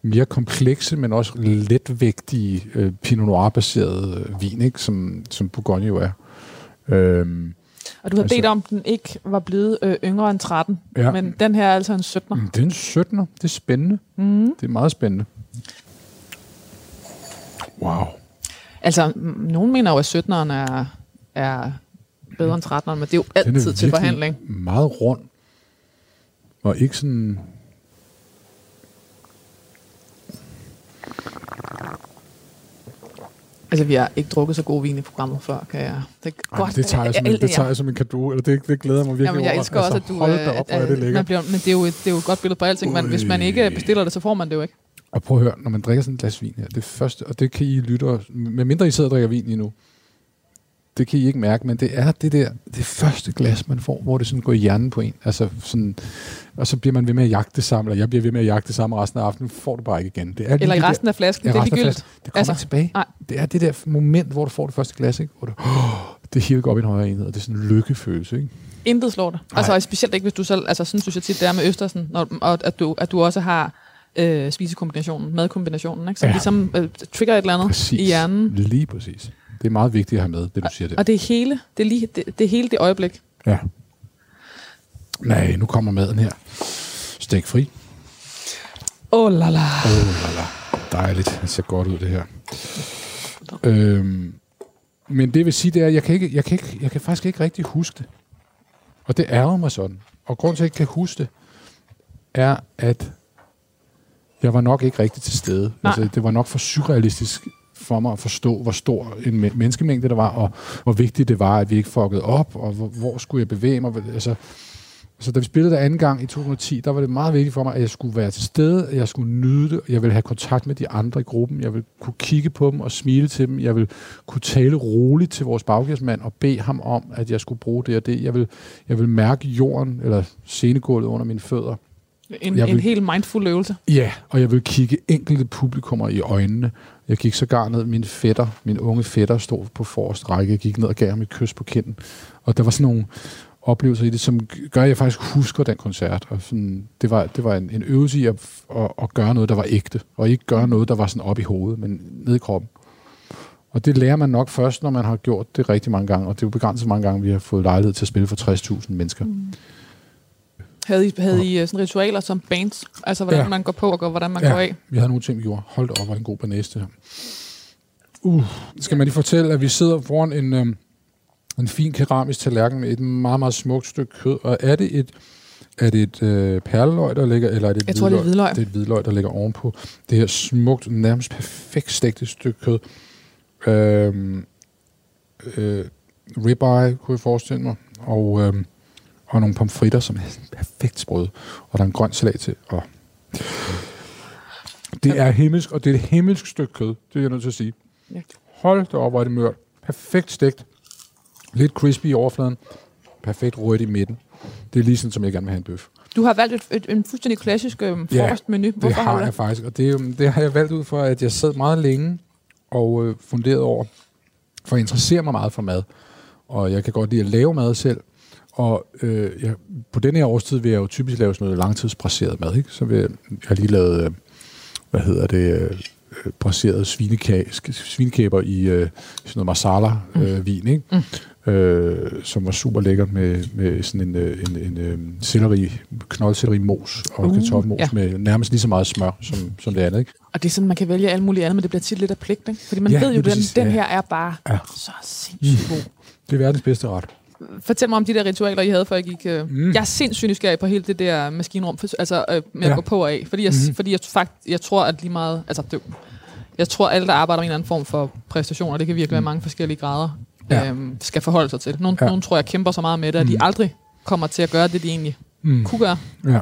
B: mere komplekse, men også letvægtige øh, Pinot Noir-baserede øh, vin, ikke? Som, som Bourgogne jo er. Øhm,
A: og du har altså, bedt om, at den ikke var blevet øh, yngre end 13, ja. men den her er altså en 17'er.
B: Mm, det er en 17'er. Det er spændende. Mm. Det er meget spændende. Wow.
A: Altså, nogen mener jo, at 17'eren er, er bedre end 13'eren, men det er jo altid er til forhandling.
B: meget rund. Og ikke sådan
A: Altså, vi har ikke drukket så god vin i programmet før, kan jeg...
B: Det, Ej, godt, det tager jeg, som, en, det tager jeg som en kado, eller det, det glæder mig virkelig Jamen,
A: jeg elsker over. også, altså, at du...
B: Hold op, at, det ligger.
A: Bliver, men det er, jo et, det er jo et godt billede på alting, men hvis man ikke bestiller det, så får man det jo ikke.
B: Og prøv at høre, når man drikker sådan et glas vin her, det første, og det kan I lytte, med mindre I sidder og drikker vin lige nu, det kan I ikke mærke, men det er det der, det første glas, man får, hvor det sådan går i hjernen på en. Altså sådan, og så bliver man ved med at jagte det samme, eller jeg bliver ved med at jagte det samme resten af aftenen, får du bare ikke igen. Det er
A: eller i resten der, af flasken, det er ligegyldigt.
B: Det kommer altså, ikke tilbage. Nej. Det er det der moment, hvor du får det første glas, ikke? hvor du, oh, det hiver op i en højere enhed, og det er sådan en lykkefølelse. Ikke?
A: Intet slår det. Altså, specielt ikke, hvis du selv, altså sådan synes jeg tit, det er med Østersen, når, og at du, at du også har øh, spisekombinationen, madkombinationen, ikke? som ja. ligesom øh, trigger et eller andet
B: præcis.
A: i hjernen.
B: Lige præcis. Det er meget vigtigt at have med, det du siger der.
A: Og det er hele det, er lige, det, det, er hele det øjeblik.
B: Ja. Nej, nu kommer maden her. Stik fri.
A: Oh la la.
B: Oh la la. Dejligt. Det ser godt ud, det her. Øhm, men det vil sige, det er, jeg kan, ikke, jeg, kan ikke, jeg kan faktisk ikke rigtig huske det. Og det ærger mig sådan. Og grund til, at jeg ikke kan huske det, er, at jeg var nok ikke rigtig til stede.
A: Nej.
B: Altså, det var nok for surrealistisk for mig at forstå, hvor stor en men- menneskemængde der var, og hvor vigtigt det var, at vi ikke fuckede op, og hvor, hvor skulle jeg bevæge mig. Altså, så da vi spillede det anden gang i 2010, der var det meget vigtigt for mig, at jeg skulle være til stede, at jeg skulle nyde det, jeg ville have kontakt med de andre i gruppen, jeg ville kunne kigge på dem og smile til dem, jeg ville kunne tale roligt til vores baggæstmand og bede ham om, at jeg skulle bruge det og det. Jeg ville, jeg ville mærke jorden eller scenegulvet under mine fødder.
A: En,
B: Jeg vil-
A: en helt mindful øvelse.
B: Ja, og jeg vil kigge enkelte publikummer i øjnene. Jeg gik sågar ned, min fætter, min unge fætter, stod på forrest række. Jeg gik ned og gav ham et kys på kinden. Og der var sådan nogle oplevelser i det, som gør, at jeg faktisk husker den koncert. Og sådan, det var, det var en, en øvelse i at, at, at gøre noget, der var ægte. Og ikke gøre noget, der var sådan op i hovedet, men ned i kroppen. Og det lærer man nok først, når man har gjort det rigtig mange gange. Og det er jo begrænset mange gange, vi har fået lejlighed til at spille for 60.000 mennesker. Mm.
A: Havde I, havde I øh, sådan ritualer som bands? Altså, hvordan
B: Ja.
A: man går på, og hvordan man
B: Ja.
A: går af?
B: Vi havde nogle ting, vi gjorde. Hold op, hvor en god banæse det her. Uh, skal man lige fortælle, at vi sidder foran en, øhm, en fin keramisk tallerken med et meget, meget smukt stykke kød. Og er det et, er det et øh, perleløg, der ligger, eller er det et
A: Jeg tror, det er hvidløg.
B: Det er et hvidløg, der ligger ovenpå. Det her smukt, nærmest perfekt stegte stykke kød. Øhm, øh, ribeye, kunne jeg forestille mig. Og, øhm, og nogle pomfritter, som er perfekt sprøde. Og der er en grøn salat til. Og det er himmelsk, og det er et himmelsk stykke kød. Det er jeg nødt til at sige.
A: Ja.
B: Hold da op, hvor er det mørt. Perfekt stegt. Lidt crispy i overfladen. Perfekt rødt i midten. Det er lige sådan, som jeg gerne vil have en bøf.
A: Du har valgt et, et, en fuldstændig klassisk øh,
B: Ja,
A: frokostmenu.
B: Det
A: Hvorfor
B: har
A: du
B: jeg
A: det?
B: faktisk, og det, jo- det har jeg valgt ud for, at jeg sad meget længe og øh, funderede over, for jeg interesserer mig meget for mad, og jeg kan godt lide at lave mad selv, og øh, jeg, på denne her årstid vil jeg jo typisk lave sådan noget langtidsbraseret mad, ikke? så vil jeg, jeg har lige lavet, øh, hvad hedder det, øh, øh, braseret svinekæber i øh, sådan noget masala-vin, øh, vin, ikke? Mm. Øh, som var super lækkert med, med sådan en, øh, en, en øh, selleri, knoldselleri mos og
A: Uh,
B: kartoffelmos
A: ja.
B: ja. med nærmest lige så meget smør som, som det andet. Ikke?
A: Og det er sådan, man kan vælge alt muligt andet, men det bliver tit lidt af pligt, ikke? Fordi man
B: Ja,
A: ved jo, den,
B: præcis,
A: den
B: ja.
A: her er bare
B: Ja.
A: så sindssygt god.
B: Det er verdens bedste ret.
A: Fortæl mig om de der ritualer, I havde, før jeg gik... Øh,
B: Mm.
A: mm. Jeg er sindssygt nysgerrig på hele det der maskinrum, for, altså øh, med at
B: Ja.
A: gå på og af. Fordi jeg, mm. fordi jeg, fakt, jeg tror, at lige meget... Altså, det, jeg tror, at alle, der arbejder med en eller anden form for præstationer, det kan virkelig være mange forskellige grader,
B: Mm. Ja.
A: øhm, skal forholde sig til. Nogle,
B: Ja.
A: nogle tror jeg kæmper så meget med det, at de
B: Mm.
A: aldrig kommer til at gøre det, de egentlig
B: Mm.
A: kunne gøre.
B: Ja.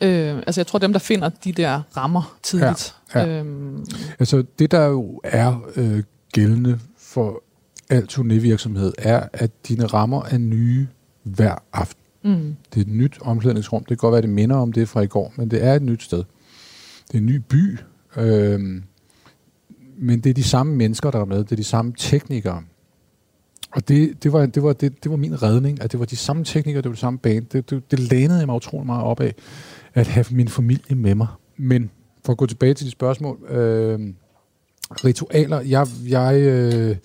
A: Øh, altså, jeg tror, dem, der finder de der rammer tidligt,
B: Ja, ja.
A: Øhm,
B: Altså, det der jo er øh, gældende for al turnévirksomhed, er, at dine rammer er nye hver aften.
A: mm,
B: Det er et nyt omklædningsrum. Det kan godt være, det minder om det fra i går, men det er et nyt sted. Det er en ny by, øh, men det er de samme mennesker, der er med. Det er de samme teknikere. Og det, det, var, det, var, det, det var min redning, at det var de samme teknikere, det var det samme band. Det, det, det lænede jeg mig utrolig meget op af, at have min familie med mig. Men for at gå tilbage til de spørgsmål. Øh, ritualer. Jeg, jeg øh,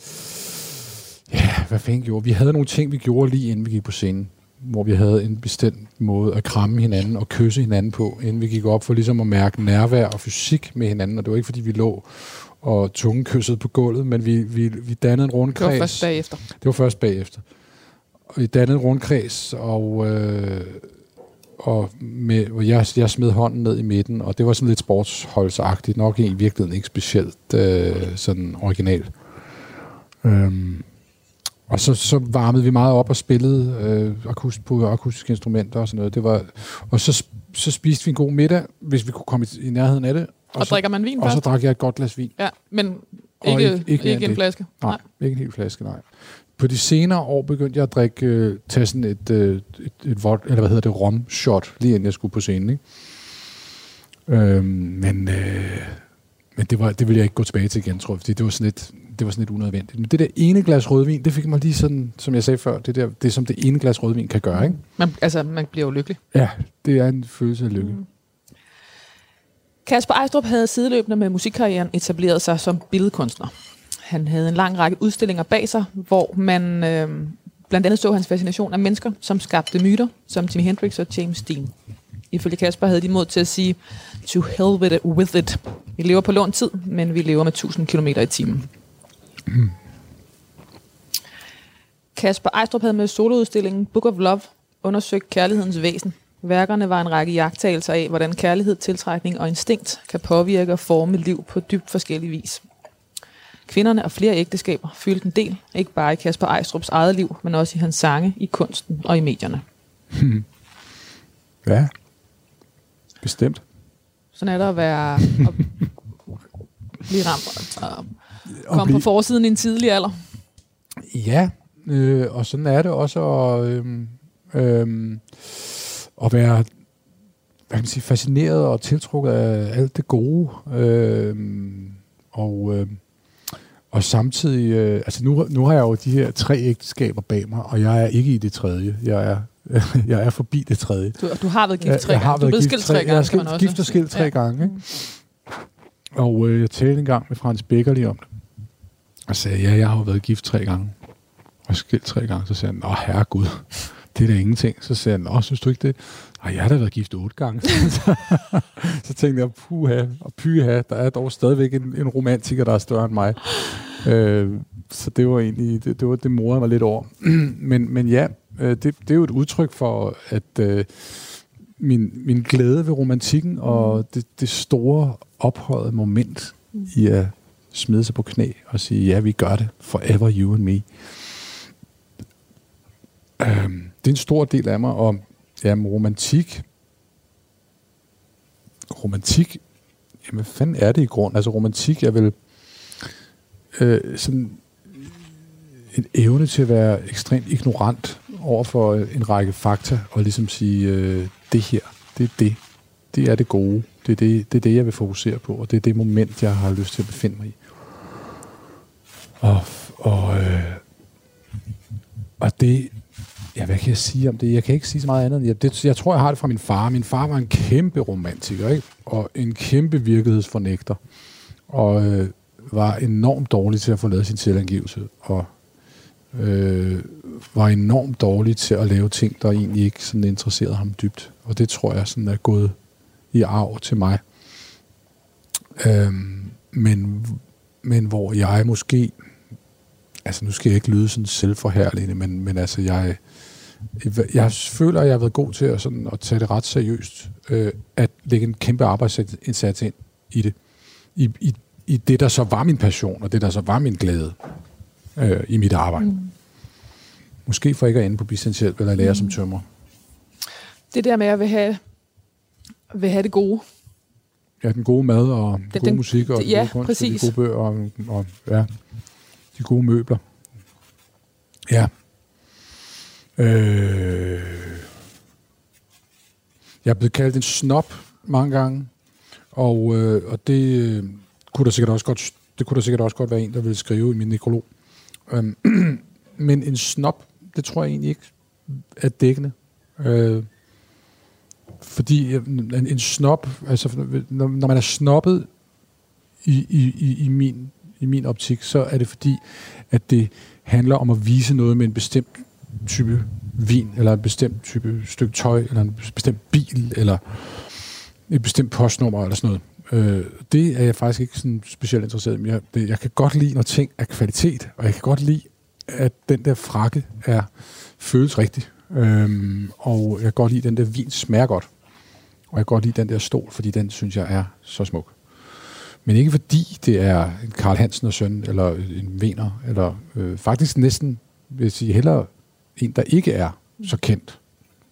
B: ja, hvad fanden gjorde vi? Havde nogle ting, vi gjorde lige inden vi gik på scenen, hvor vi havde en bestemt måde at kramme hinanden og kysse hinanden på, inden vi gik op for ligesom at mærke nærvær og fysik med hinanden. Og det var ikke, fordi vi lå og tungekyssede på gulvet, men vi, vi, vi dannede en
A: det var
B: rundkreds.
A: først bagefter.
B: Det var først bagefter. Og vi dannede en rundkreds, og, øh, og med, og jeg, jeg smed hånden ned i midten, og det var sådan lidt sportsholdsagtigt, nok i virkeligheden ikke specielt øh, sådan originalt. Øhm, og så, så varmede vi meget op og spillede øh, akust, på akustiske instrumenter og sådan noget. Det var, og så, så spiste vi en god middag, hvis vi kunne komme i, i nærheden af det.
A: Og, og
B: så,
A: drikker man vin
B: og så
A: først?
B: drak jeg et godt glas vin.
A: Ja, men ikke,
B: ikke-
A: ikke,
B: ikke
A: en
B: det.
A: flaske?
B: Nej, nej, ikke en hel flaske, nej. På de senere år begyndte jeg at drikke, øh, tage sådan et, øh, et, et vod, eller hvad hedder det, rom-shot, lige inden jeg skulle på scenen, ikke? Øhm, men øh, men det, var, det ville jeg ikke gå tilbage til igen, tror jeg, fordi det var sådan lidt, det var sådan lidt unødvendigt. Men det der ene glas rødvin, det fik mig lige sådan, som jeg sagde før, det, der, det som det ene glas rødvin kan gøre, ikke?
A: Man, altså, man bliver jo lykkelig.
B: Ja, det er en følelse af lykke. Mm.
A: Kasper Ejstrup havde sideløbende med musikkarrieren etableret sig som billedkunstner. Han havde en lang række udstillinger bag sig, hvor man øh, blandt andet så hans fascination af mennesker, som skabte myter, som Jimi Hendrix og James Dean. Ifølge Kasper havde de mod til at sige, to hell with it, with it. Vi lever på lånt tid, men vi lever med 1000 km i timen. Kasper Ejstrup havde med soloudstillingen Book of Love undersøgt kærlighedens væsen. Værkerne var en række jagttagelser af, hvordan kærlighed, tiltrækning og instinkt kan påvirke og forme liv på dybt forskellig vis. Kvinderne og flere ægteskaber fyldte en del, ikke bare i Kasper Ejstrups eget liv, men også i hans sange, i kunsten og i medierne.
B: Ja, bestemt.
A: Sådan er der at være at blive ramt og Komme
B: blive-
A: på forsiden i en tidlig alder.
B: Ja, øh, og sådan er det også at, øh, øh, at være hvad kan man sige, fascineret og tiltrukket af alt det gode. Øh, og, øh, og samtidig, øh, altså nu, nu har jeg jo de her tre ægteskaber bag mig, og jeg er ikke i det tredje. Jeg er, jeg er forbi det tredje.
A: Du, du har været gift
B: Jeg-
A: tre
B: jeg
A: gange.
B: har
A: Du er
B: været
A: blevet skilt
B: tre-
A: tre
B: jeg er
A: gange,
B: skilt- gift og skilt tre
A: Ja.
B: gange, ikke? Og øh, jeg talte en gang med Frans Becker lige om det. Og sagde, ja, jeg har jo været gift tre gange. Og skilt tre gange. Så sagde han, nå herregud, det er da ingenting. Så sagde han, åh, synes du ikke det? Ej, jeg har da været gift otte gange. så tænkte jeg, puha, og pyha, der er dog stadigvæk en, en romantiker, der er større end mig. Øh, så det var egentlig, det, det, var, det morede mig lidt over. men, men ja, øh, det, det er jo et udtryk for, at øh, min, min glæde ved romantikken og det, det store ophøjede moment i at smide sig på knæ og sige, ja, vi gør det. Forever you and me. Øhm, det er en stor del af mig, og jamen, romantik, romantik, jamen, hvad fanden er det i grund? Altså, romantik er vel øh, sådan en evne til at være ekstremt ignorant over for øh, en række fakta, og ligesom sige, øh, det her, det er det. Det er det gode. Det er det, det er det, jeg vil fokusere på, og det er det moment, jeg har lyst til at befinde mig i. Og, og, øh, og det, ja, hvad kan jeg sige om det? Jeg kan ikke sige så meget andet. Jeg, det, jeg tror, jeg har det fra min far. Min far var en kæmpe romantiker, ikke? og en kæmpe virkelighedsfornægter, og øh, var enormt dårlig til at få lavet sin selvangivelse, og øh, var enormt dårlig til at lave ting, der egentlig ikke sådan interesserede ham dybt. Og det tror jeg sådan er gået i arv til mig. Øhm, men, men hvor jeg måske, altså nu skal jeg ikke lyde sådan selvforherligende, men, men altså jeg, jeg føler, at jeg har været god til at, sådan, at tage det ret seriøst, øh, at lægge en kæmpe arbejdsindsats ind i det. I, i, I det, der så var min passion, og det, der så var min glæde øh, i mit arbejde. Mm. Måske for ikke at ende på bistandshjælp eller lære mm. som tømmer.
A: Det der med at vil have, vil have det gode.
B: Ja, den gode mad og den, gode
A: den-
B: musik og
A: ja,
B: gode kunst
A: præcis.
B: og de gode bøger og, og ja, de gode møbler. Ja. Øh, jeg er blevet kaldt en snop mange gange, og, øh, og det øh, kunne der sikkert også godt det kunne der sikkert også godt være en, der ville skrive i min nekrolog. Øhm, men en snop, det tror jeg egentlig ikke er dækkende. Øh, fordi en, en snop, altså når, når man er snobbet i, i, i, i, min, i min optik, så er det fordi, at det handler om at vise noget med en bestemt type vin, eller en bestemt type stykke tøj, eller en bestemt bil, eller et bestemt postnummer, eller sådan noget. Øh, det er jeg faktisk ikke sådan specielt interesseret i. Jeg, det, jeg kan godt lide, når ting er kvalitet, og jeg kan godt lide, at den der frakke er føles rigtigt. Øhm, og jeg kan godt lide, at den der vin smager godt. Og jeg kan godt lide den der stol, fordi den synes jeg er så smuk. Men ikke fordi det er en Karl Hansen og søn, eller en vener, eller øh, faktisk næsten, vil jeg sige, hellere en, der ikke er så kendt,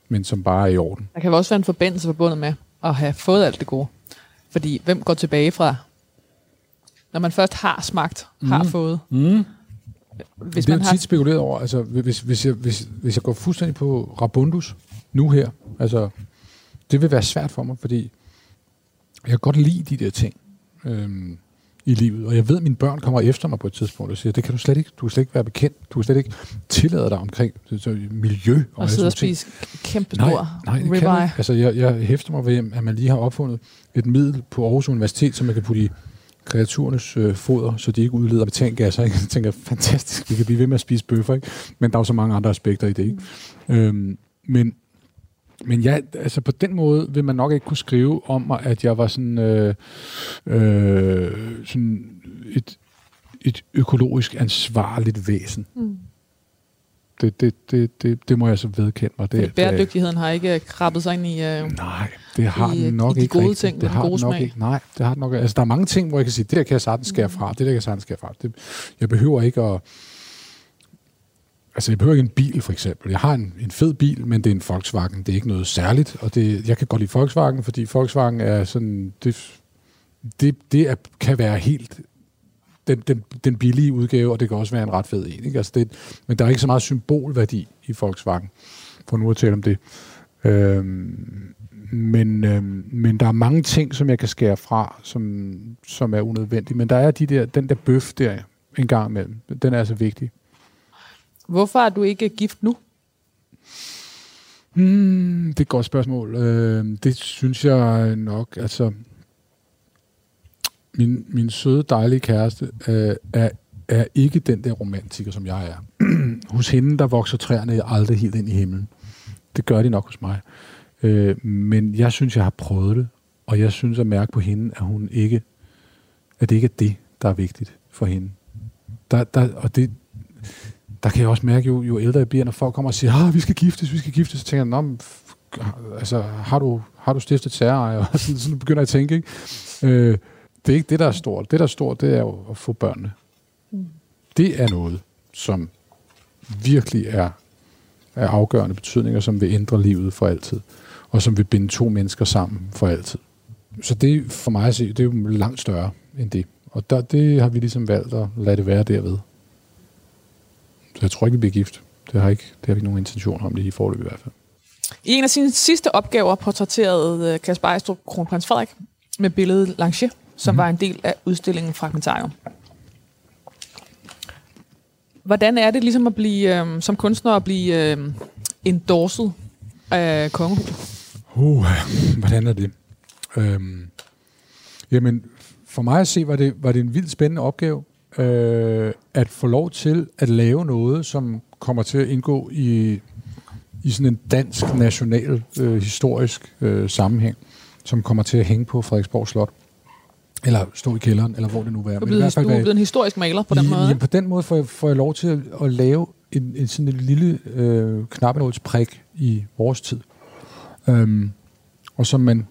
B: men som bare er i orden.
A: Der kan også være en forbindelse forbundet med at have fået alt det gode. Fordi hvem går tilbage fra, når man først har smagt, har fået.
B: Mm.
A: Hvis
B: det er
A: man
B: jo
A: har,
B: tit spekuleret over, altså hvis, hvis, jeg, hvis, hvis jeg går fuldstændig på Rabundus nu her, altså det vil være svært for mig, fordi jeg kan godt lide de der ting øhm, i livet, og jeg ved, at mine børn kommer efter mig på et tidspunkt og siger, det kan du slet ikke, du kan slet ikke være bekendt, du kan slet ikke tillade dig omkring så, miljø og,
A: og sidde og spise kæmpe
B: Nej,
A: stor
B: nej, det kan. Altså, jeg, jeg hæfter mig ved, at man lige har opfundet et middel på Aarhus Universitet, som man kan putte i kreaturernes øh, foder, så de ikke udleder metangasser. Ikke? Jeg tænker, fantastisk, vi kan blive ved med at spise bøffer, ikke? men der er jo så mange andre aspekter i det. Ikke? Mm. Øhm, men men ja, altså på den måde vil man nok ikke kunne skrive om mig, at jeg var sådan, øh, øh, sådan et, et økologisk ansvarligt væsen.
A: Mm.
B: Det, det, det, det, det må jeg så vedkende mig. Det,
A: bæredygtigheden har ikke krabbet sig ind i... Uh,
B: nej, det har
A: i,
B: den nok
A: i de
B: ikke
A: gode
B: rigtigt.
A: ting,
B: det
A: den
B: har
A: gode
B: den nok
A: smag.
B: ikke. Nej, det har den nok Altså, der er mange ting, hvor jeg kan sige, det der kan jeg sagtens skære fra, det der kan jeg sagtens skære fra. Det, jeg behøver ikke at... Altså, jeg behøver ikke en bil, for eksempel. Jeg har en, en fed bil, men det er en Volkswagen. Det er ikke noget særligt, og det, jeg kan godt lide Volkswagen, fordi Volkswagen er sådan... Det, det, det er, kan være helt den, den, den billige udgave, og det kan også være en ret fed en. Ikke? Altså det, men der er ikke så meget symbolværdi i Volkswagen, for nu at tale om det. Øhm, men, øhm, men der er mange ting, som jeg kan skære fra, som, som er unødvendige. Men der er de der, den der bøf der en gang imellem. Den er altså vigtig.
A: Hvorfor er du ikke gift nu?
B: Hmm, det er et godt spørgsmål. Øh, det synes jeg nok, altså... Min, min søde, dejlige kæreste øh, er, er ikke den der romantiker, som jeg er. hos hende, der vokser træerne aldrig helt ind i himlen. Det gør de nok hos mig. Øh, men jeg synes, jeg har prøvet det, og jeg synes at mærke på hende, at hun ikke, at det ikke er det, der er vigtigt for hende. Der, der, og det, der kan jeg også mærke, jo, jo ældre jeg bliver, når folk kommer og siger, ah, vi skal giftes, vi skal giftes, så tænker jeg, altså, har du, har du stiftet særeje? Og sådan, sådan begynder jeg at tænke, ikke? Øh, det er ikke det, der er stort. Det, der er stort, det er jo at få børnene. Det er noget, som virkelig er af afgørende betydning, og som vil ændre livet for altid, og som vil binde to mennesker sammen for altid. Så det for mig at se, det er jo langt større end det. Og der, det har vi ligesom valgt at lade det være derved. Så jeg tror ikke, vi bliver gift. Det har, ikke, det har vi ikke nogen intention om det i forløb i hvert fald.
A: I en af sine sidste opgaver portrætterede øh, Kasper Ejstrup kronprins Frederik med billedet Lange, som mm. var en del af udstillingen Fragmentarium. Hvordan er det ligesom at blive, øh, som kunstner at blive øh, endorset af kongehuset?
B: Uh, hvordan er det? Øhm, jamen, for mig at se, var det, var det en vildt spændende opgave, øh, at få lov til at lave noget, som kommer til at indgå i, i sådan en dansk, national, øh, historisk øh, sammenhæng, som kommer til at hænge på Frederiksborg Slot. Eller stå i kælderen, eller hvor det nu er.
A: Du er blevet, du er blevet en historisk maler på den måde.
B: Jamen, på den måde får jeg, får jeg lov til at, at lave en, en sådan en lille øh, knappenålsprik i vores tid. Øhm, og som man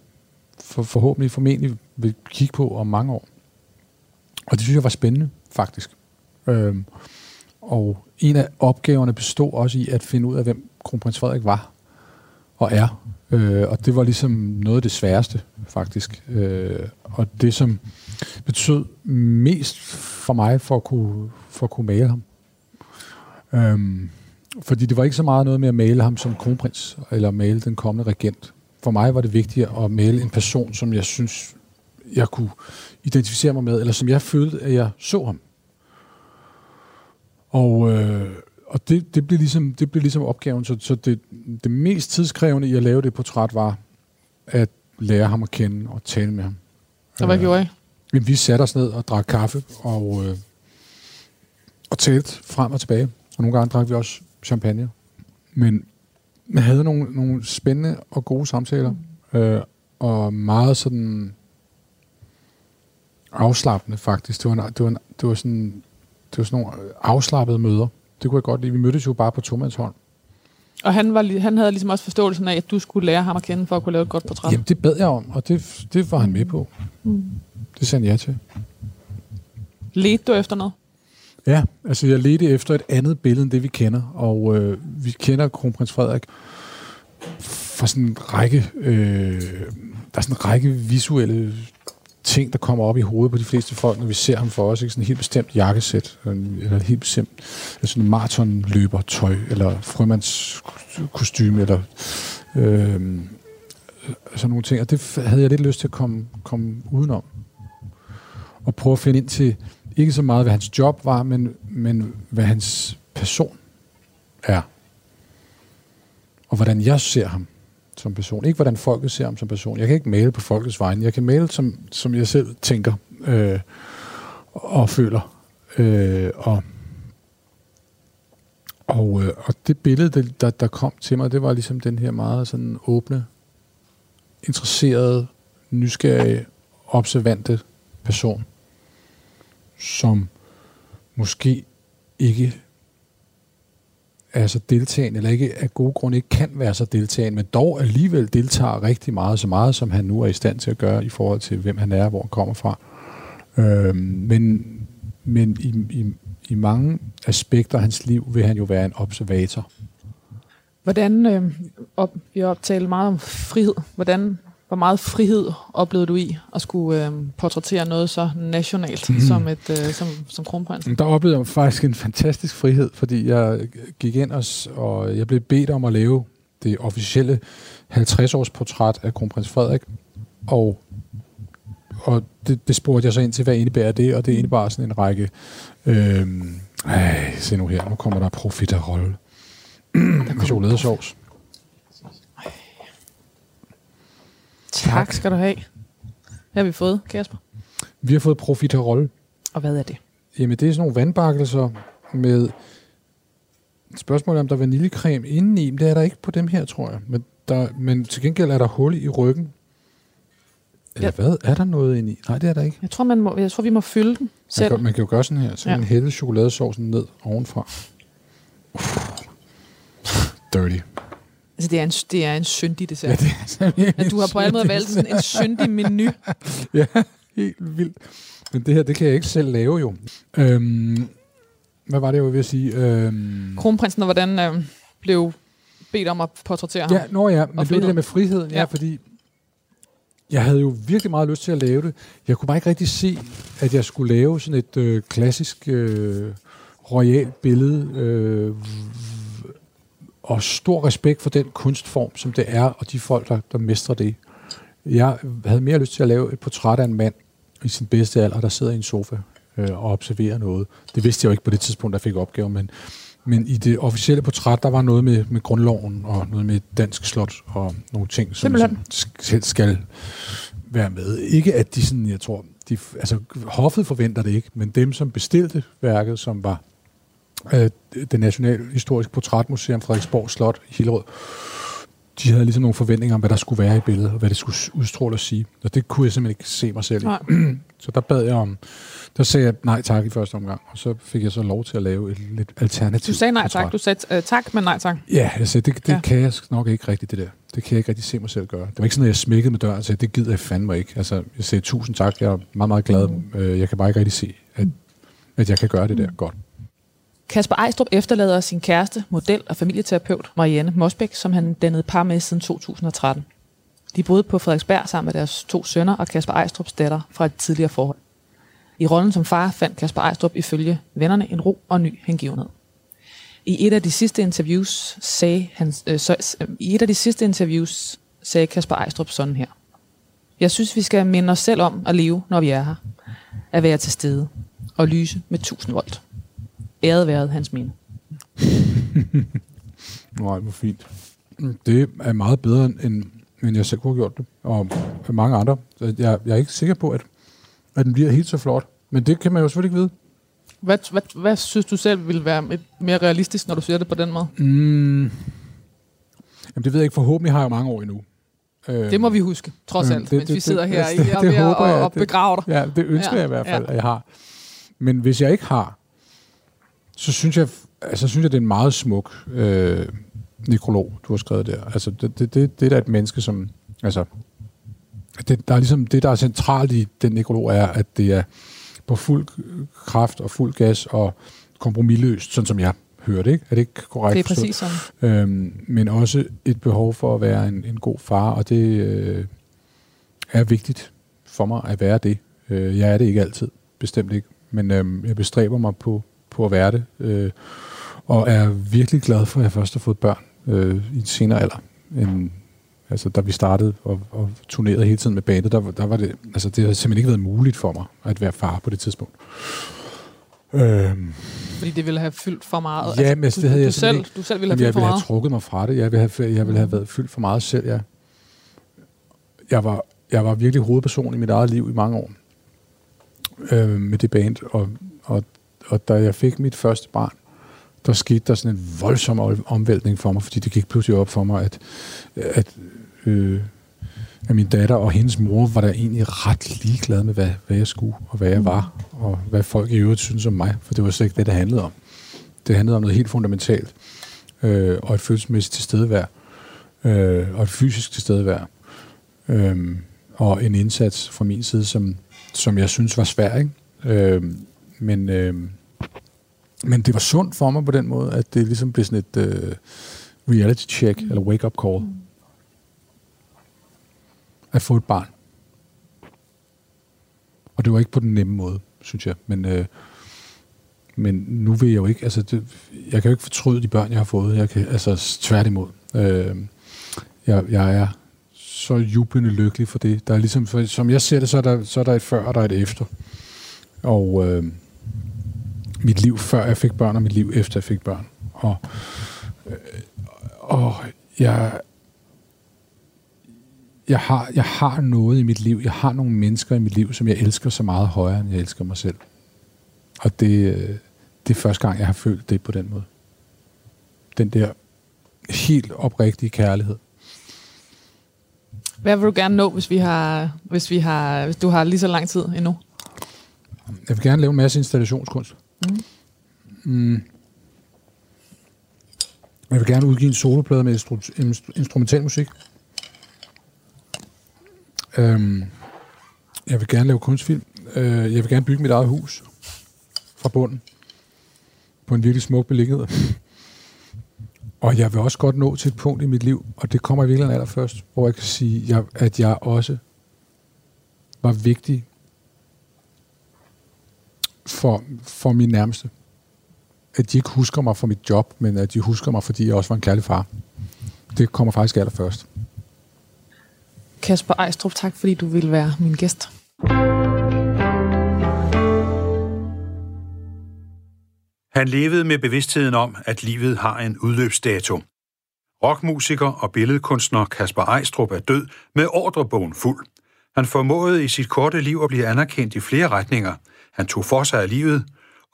B: for, forhåbentlig formentlig vil kigge på om mange år. Og det synes jeg var spændende, faktisk. Øhm, og en af opgaverne bestod også i at finde ud af, hvem kronprins Frederik var og er. Øh, og det var ligesom noget af det sværeste, faktisk. Øh, og det, som betød mest for mig for at kunne, for at kunne male ham. Øhm, fordi det var ikke så meget noget med at male ham som kronprins, eller male den kommende regent. For mig var det vigtigt at male en person, som jeg synes, jeg kunne identificere mig med, eller som jeg følte, at jeg så ham. Og, øh, og det, det, blev ligesom, det blev ligesom opgaven. Så, så det, det mest tidskrævende i at lave det portræt var at lære ham at kende og tale med ham.
A: Og hvad
B: Øh,
A: gjorde I?
B: Jamen, vi satte os ned og drak kaffe og, øh, og talte frem og tilbage. Og nogle gange drak vi også champagne. Men vi havde nogle, nogle spændende og gode samtaler. Øh, og meget sådan afslappende faktisk. Det var, en, det var, en, det var sådan det var sådan nogle afslappede møder. Det kunne jeg godt lide. Vi mødtes jo bare på tomandshånd.
A: Og han, var, han havde ligesom også forståelsen af, at du skulle lære ham at kende for at kunne lave et godt portræt.
B: Jamen, det bad jeg om, og det, det var han med på. Det sagde ja til.
A: Ledte du efter noget?
B: Ja, altså jeg ledte efter et andet billede end det, vi kender. Og øh, vi kender kronprins Frederik fra sådan en række, øh, der er sådan en række visuelle ting, der kommer op i hovedet på de fleste folk, når vi ser ham for os. Ikke? Sådan en helt bestemt jakkesæt, øh, eller helt bestemt øh, altså en maratonløbertøj, eller frømandskostyme, eller øh, øh, sådan nogle ting. Og det havde jeg lidt lyst til at komme, komme udenom. Og prøve at finde ind til, ikke så meget, hvad hans job var, men, men hvad hans person er. Og hvordan jeg ser ham som person. Ikke hvordan folket ser ham som person. Jeg kan ikke male på folkets vegne. Jeg kan male, som, som jeg selv tænker øh, og føler. Øh, og og, øh, og det billede, der, der, kom til mig, det var ligesom den her meget sådan åbne, interesserede, nysgerrige, observante person, som måske ikke er så deltagende, eller ikke af gode grunde ikke kan være så deltagende, men dog alligevel deltager rigtig meget, så meget som han nu er i stand til at gøre i forhold til, hvem han er, hvor han kommer fra. Øh, men men i, i, i mange aspekter af hans liv vil han jo være en observator.
A: Hvordan, øh, op, vi har optalt meget om frihed, hvordan, hvor meget frihed oplevede du i at skulle øh, portrættere noget så nationalt mm. som, et, øh, som, som kronprins?
B: Der oplevede jeg faktisk en fantastisk frihed, fordi jeg gik ind og, og jeg blev bedt om at lave det officielle 50-års portræt af kronprins Frederik, og og det, det spurgte jeg så ind til, hvad indebærer det, og det indebar sådan en række... Øh, ej, se nu her, nu kommer der profiterol. med chokoladesauce.
A: Tak skal du have. Hvad har vi fået, Kasper?
B: Vi har fået profiterol.
A: Og hvad er det?
B: Jamen, det er sådan nogle vandbakkelser med... Spørgsmålet om der er vaniljekrem indeni, men det er der ikke på dem her, tror jeg. Men, der, men til gengæld er der hul i ryggen, eller ja. hvad? Er der noget inde i? Nej, det er der ikke.
A: Jeg tror, man må, jeg tror vi må fylde den selv.
B: Man kan, man kan jo gøre sådan her. Så ja. man hælde chokoladesaucen ned ovenfra. Dirty.
A: Altså, det er en, det er en syndig dessert. Ja, det er ja, du har på alle måder valgt sådan en syndig menu.
B: ja, helt vildt. Men det her, det kan jeg ikke selv lave jo. Øhm, hvad var det, jeg var ved at sige? Øhm,
A: Kronprinsen, og hvordan øh, blev bedt om at portrættere ham?
B: Ja, nå ja, men det er det der med friheden. Ja, ja fordi jeg havde jo virkelig meget lyst til at lave det. Jeg kunne bare ikke rigtig se, at jeg skulle lave sådan et øh, klassisk øh, royalt billede. Øh, og stor respekt for den kunstform, som det er, og de folk, der, der mestrer det. Jeg havde mere lyst til at lave et portræt af en mand i sin bedste alder, der sidder i en sofa øh, og observerer noget. Det vidste jeg jo ikke på det tidspunkt, der fik opgaven, men men i det officielle portræt, der var noget med, med grundloven og noget med dansk slot og nogle ting, som, som skal, skal være med. Ikke at de sådan, jeg tror, de, altså hoffet forventer det ikke, men dem, som bestilte værket, som var øh, det Nationale Historiske Portrætmuseum Frederiksborg Slot i Hillerød, de havde ligesom nogle forventninger om, hvad der skulle være i billedet, og hvad det skulle udstråle og sige. Og det kunne jeg simpelthen ikke se mig selv i. så der bad jeg om, der sagde jeg nej tak i første omgang, og så fik jeg så lov til at lave et lidt alternativ.
A: Du sagde nej tak, du sagde uh, tak, men nej tak.
B: Ja, jeg sagde, det, det ja. kan jeg nok ikke rigtigt, det der. Det kan jeg ikke rigtig se mig selv gøre. Det var ikke sådan, at jeg smækkede med døren og sagde, det gider jeg fandme ikke. Altså, jeg sagde tusind tak, jeg er meget, meget glad. Mm. Jeg kan bare ikke rigtig se, at, at jeg kan gøre det der mm. godt.
A: Kasper Ejstrup efterlader sin kæreste, model og familieterapeut Marianne Mosbæk, som han dannede par med siden 2013. De boede på Frederiksberg sammen med deres to sønner og Kasper Ejstrups datter fra et tidligere forhold. I rollen som far fandt Kasper Ejstrup ifølge vennerne en ro og ny hengivenhed. I et af de sidste interviews sagde han, øh, så, øh, i et af de sidste interviews sagde Kasper Ejstrup sådan her. Jeg synes, vi skal minde os selv om at leve, når vi er her. At være til stede og lyse med 1000 volt. Æret været hans minde.
B: Nej, hvor fint. Det er meget bedre, end, end jeg selv kunne have gjort det. Og mange andre. Jeg, jeg er ikke sikker på, at, at den bliver helt så flot. Men det kan man jo selvfølgelig ikke vide.
A: Hvad, hvad, hvad synes du selv vil være mere realistisk, når du siger det på den måde?
B: Mm. Jamen, det ved jeg ikke. Forhåbentlig har jeg mange år endnu.
A: Det må vi huske, trods alt, det, mens det, vi sidder det, her det, i og, det, det og, og begraver dig.
B: Ja, det ønsker ja, jeg i hvert fald, ja. at jeg har. Men hvis jeg ikke har, så synes jeg, altså, synes jeg det er en meget smuk øh, nekrolog, du har skrevet der. Altså, det, det, det, det er da et menneske, som... Altså, det, der er ligesom, det, der er centralt i den nekrolog, er, at det er på fuld kraft og fuld gas og kompromilløst, sådan som jeg hørte, ikke? Er det ikke korrekt?
A: Det er præcis sådan.
B: Øhm, men også et behov for at være en, en god far, og det øh, er vigtigt for mig at være det. Øh, jeg er det ikke altid, bestemt ikke, men øh, jeg bestræber mig på, på at være det, øh, og er virkelig glad for, at jeg først har fået børn øh, i en senere alder. En, altså, da vi startede og, og turnerede hele tiden med bandet, der, der var det, altså, det har simpelthen ikke været muligt for mig at være far på det tidspunkt.
A: Øhm, Fordi det ville have fyldt for meget?
B: Ja, altså, men det havde du, jeg
A: selv,
B: ikke,
A: du selv ville have fyldt for meget?
B: Jeg ville have trukket mig fra det. Jeg ville have, jeg ville have været fyldt for meget selv, ja. Jeg var, jeg var virkelig hovedperson i mit eget liv i mange år øh, med det band, og, og og da jeg fik mit første barn, der skete der sådan en voldsom omvæltning for mig, fordi det gik pludselig op for mig, at, at, øh, at min datter og hendes mor var der egentlig ret ligeglade med, hvad, hvad jeg skulle, og hvad jeg var, og hvad folk i øvrigt synes om mig, for det var slet ikke det, det handlede om. Det handlede om noget helt fundamentalt. øh, og et følelsesmæssigt tilstedevær, øh, og et fysisk tilstedevær, øh, og en indsats fra min side, som, som jeg synes var svær, ikke? Øh, men, øh, men det var sundt for mig på den måde, at det ligesom blev sådan et øh, reality check, eller wake-up call. Mm. At få et barn. Og det var ikke på den nemme måde, synes jeg. Men, øh, men nu vil jeg jo ikke, altså det, jeg kan jo ikke fortryde de børn, jeg har fået. Jeg kan, altså tværtimod. Øh, jeg, jeg er så jublende lykkelig for det. Der er ligesom, for, som jeg ser det, så er der, så er der et før, og der er et efter. Og øh, mit liv før jeg fik børn, og mit liv efter jeg fik børn. Og, øh, og jeg, jeg, har, jeg har noget i mit liv, jeg har nogle mennesker i mit liv, som jeg elsker så meget højere, end jeg elsker mig selv. Og det, øh, det er første gang, jeg har følt det på den måde. Den der helt oprigtige kærlighed.
A: Hvad vil du gerne nå, hvis vi har, hvis vi har, hvis du har lige så lang tid endnu?
B: Jeg vil gerne lave en masse installationskunst. Mm. Mm. Jeg vil gerne udgive en soloplade med instru- instrumental musik. Øhm, jeg vil gerne lave kunstfilm. Øh, jeg vil gerne bygge mit eget hus fra bunden på en virkelig smuk beliggenhed. Og jeg vil også godt nå til et punkt i mit liv, og det kommer i virkeligheden allerførst, hvor jeg kan sige, at jeg også var vigtig for, for min nærmeste. At de ikke husker mig for mit job, men at de husker mig, fordi jeg også var en kærlig far. Det kommer faktisk allerførst.
A: Kasper Ejstrup, tak fordi du ville være min gæst.
C: Han levede med bevidstheden om, at livet har en udløbsdato. Rockmusiker og billedkunstner Kasper Ejstrup er død med ordrebogen fuld. Han formåede i sit korte liv at blive anerkendt i flere retninger. Han tog for sig af livet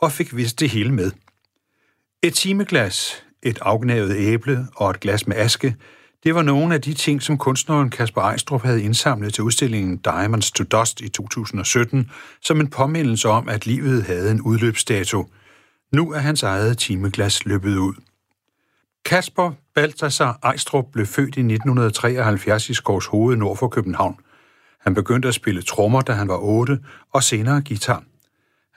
C: og fik vist det hele med. Et timeglas, et afgnavet æble og et glas med aske, det var nogle af de ting, som kunstneren Kasper Ejstrup havde indsamlet til udstillingen Diamonds to Dust i 2017, som en påmindelse om, at livet havde en udløbsdato – nu er hans eget timeglas løbet ud. Kasper Balthasar Ejstrup blev født i 1973 i Skovs Hoved nord for København. Han begyndte at spille trommer, da han var 8, og senere guitar.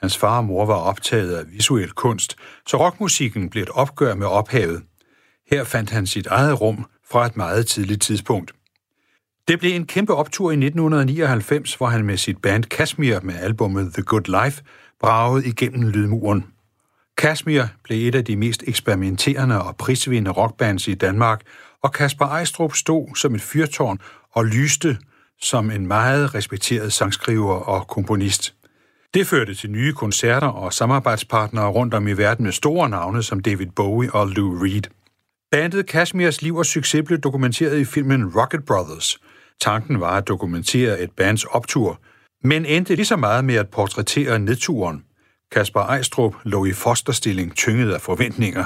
C: Hans far og mor var optaget af visuel kunst, så rockmusikken blev et opgør med ophavet. Her fandt han sit eget rum fra et meget tidligt tidspunkt. Det blev en kæmpe optur i 1999, hvor han med sit band Kashmir med albumet The Good Life bragede igennem lydmuren. Kashmir blev et af de mest eksperimenterende og prisvindende rockbands i Danmark, og Kasper Ejstrup stod som et fyrtårn og lyste som en meget respekteret sangskriver og komponist. Det førte til nye koncerter og samarbejdspartnere rundt om i verden med store navne som David Bowie og Lou Reed. Bandet Kashmirs liv og succes blev dokumenteret i filmen Rocket Brothers. Tanken var at dokumentere et bands optur, men endte lige så meget med at portrættere nedturen – Kasper Ejstrup lå i fosterstilling tynget af forventninger.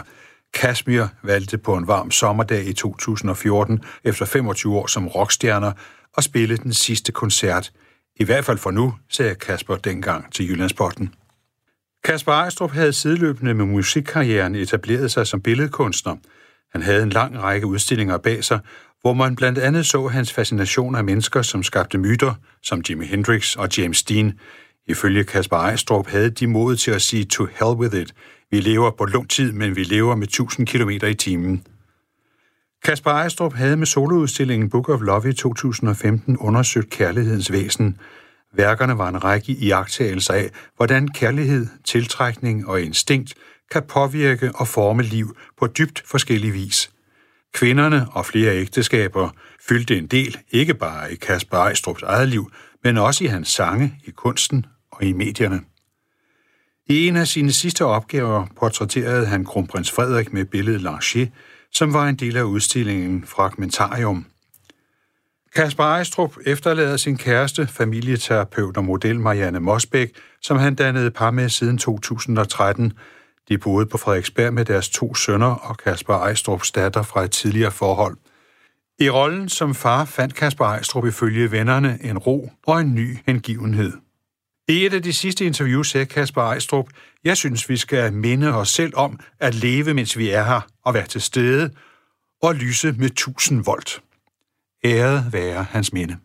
C: Kashmir valgte på en varm sommerdag i 2014 efter 25 år som rockstjerner at spille den sidste koncert. I hvert fald for nu, sagde Kasper dengang til Jyllandsporten. Kasper Ejstrup havde sideløbende med musikkarrieren etableret sig som billedkunstner. Han havde en lang række udstillinger bag sig, hvor man blandt andet så hans fascination af mennesker, som skabte myter, som Jimi Hendrix og James Dean, Ifølge Kasper Ejstrup havde de mod til at sige to hell with it. Vi lever på lang tid, men vi lever med 1000 km i timen. Kasper Ejstrup havde med soloudstillingen Book of Love i 2015 undersøgt kærlighedens væsen. Værkerne var en række iagttagelser af, hvordan kærlighed, tiltrækning og instinkt kan påvirke og forme liv på dybt forskellig vis. Kvinderne og flere ægteskaber fyldte en del, ikke bare i Kasper Ejstrups eget liv, men også i hans sange, i kunsten og i medierne. I en af sine sidste opgaver portrætterede han kronprins Frederik med billedet Lange, som var en del af udstillingen Fragmentarium. Kasper Ejstrup efterlader sin kæreste, familieterapeut og model Marianne Mosbæk, som han dannede par med siden 2013. De boede på Frederiksberg med deres to sønner og Kasper Ejstrups datter fra et tidligere forhold. I rollen som far fandt Kasper Ejstrup ifølge vennerne en ro og en ny hengivenhed. I et af de sidste interviews sagde Kasper Ejstrup, jeg synes, vi skal minde os selv om at leve, mens vi er her, og være til stede, og lyse med 1000 volt. Æret være hans minde.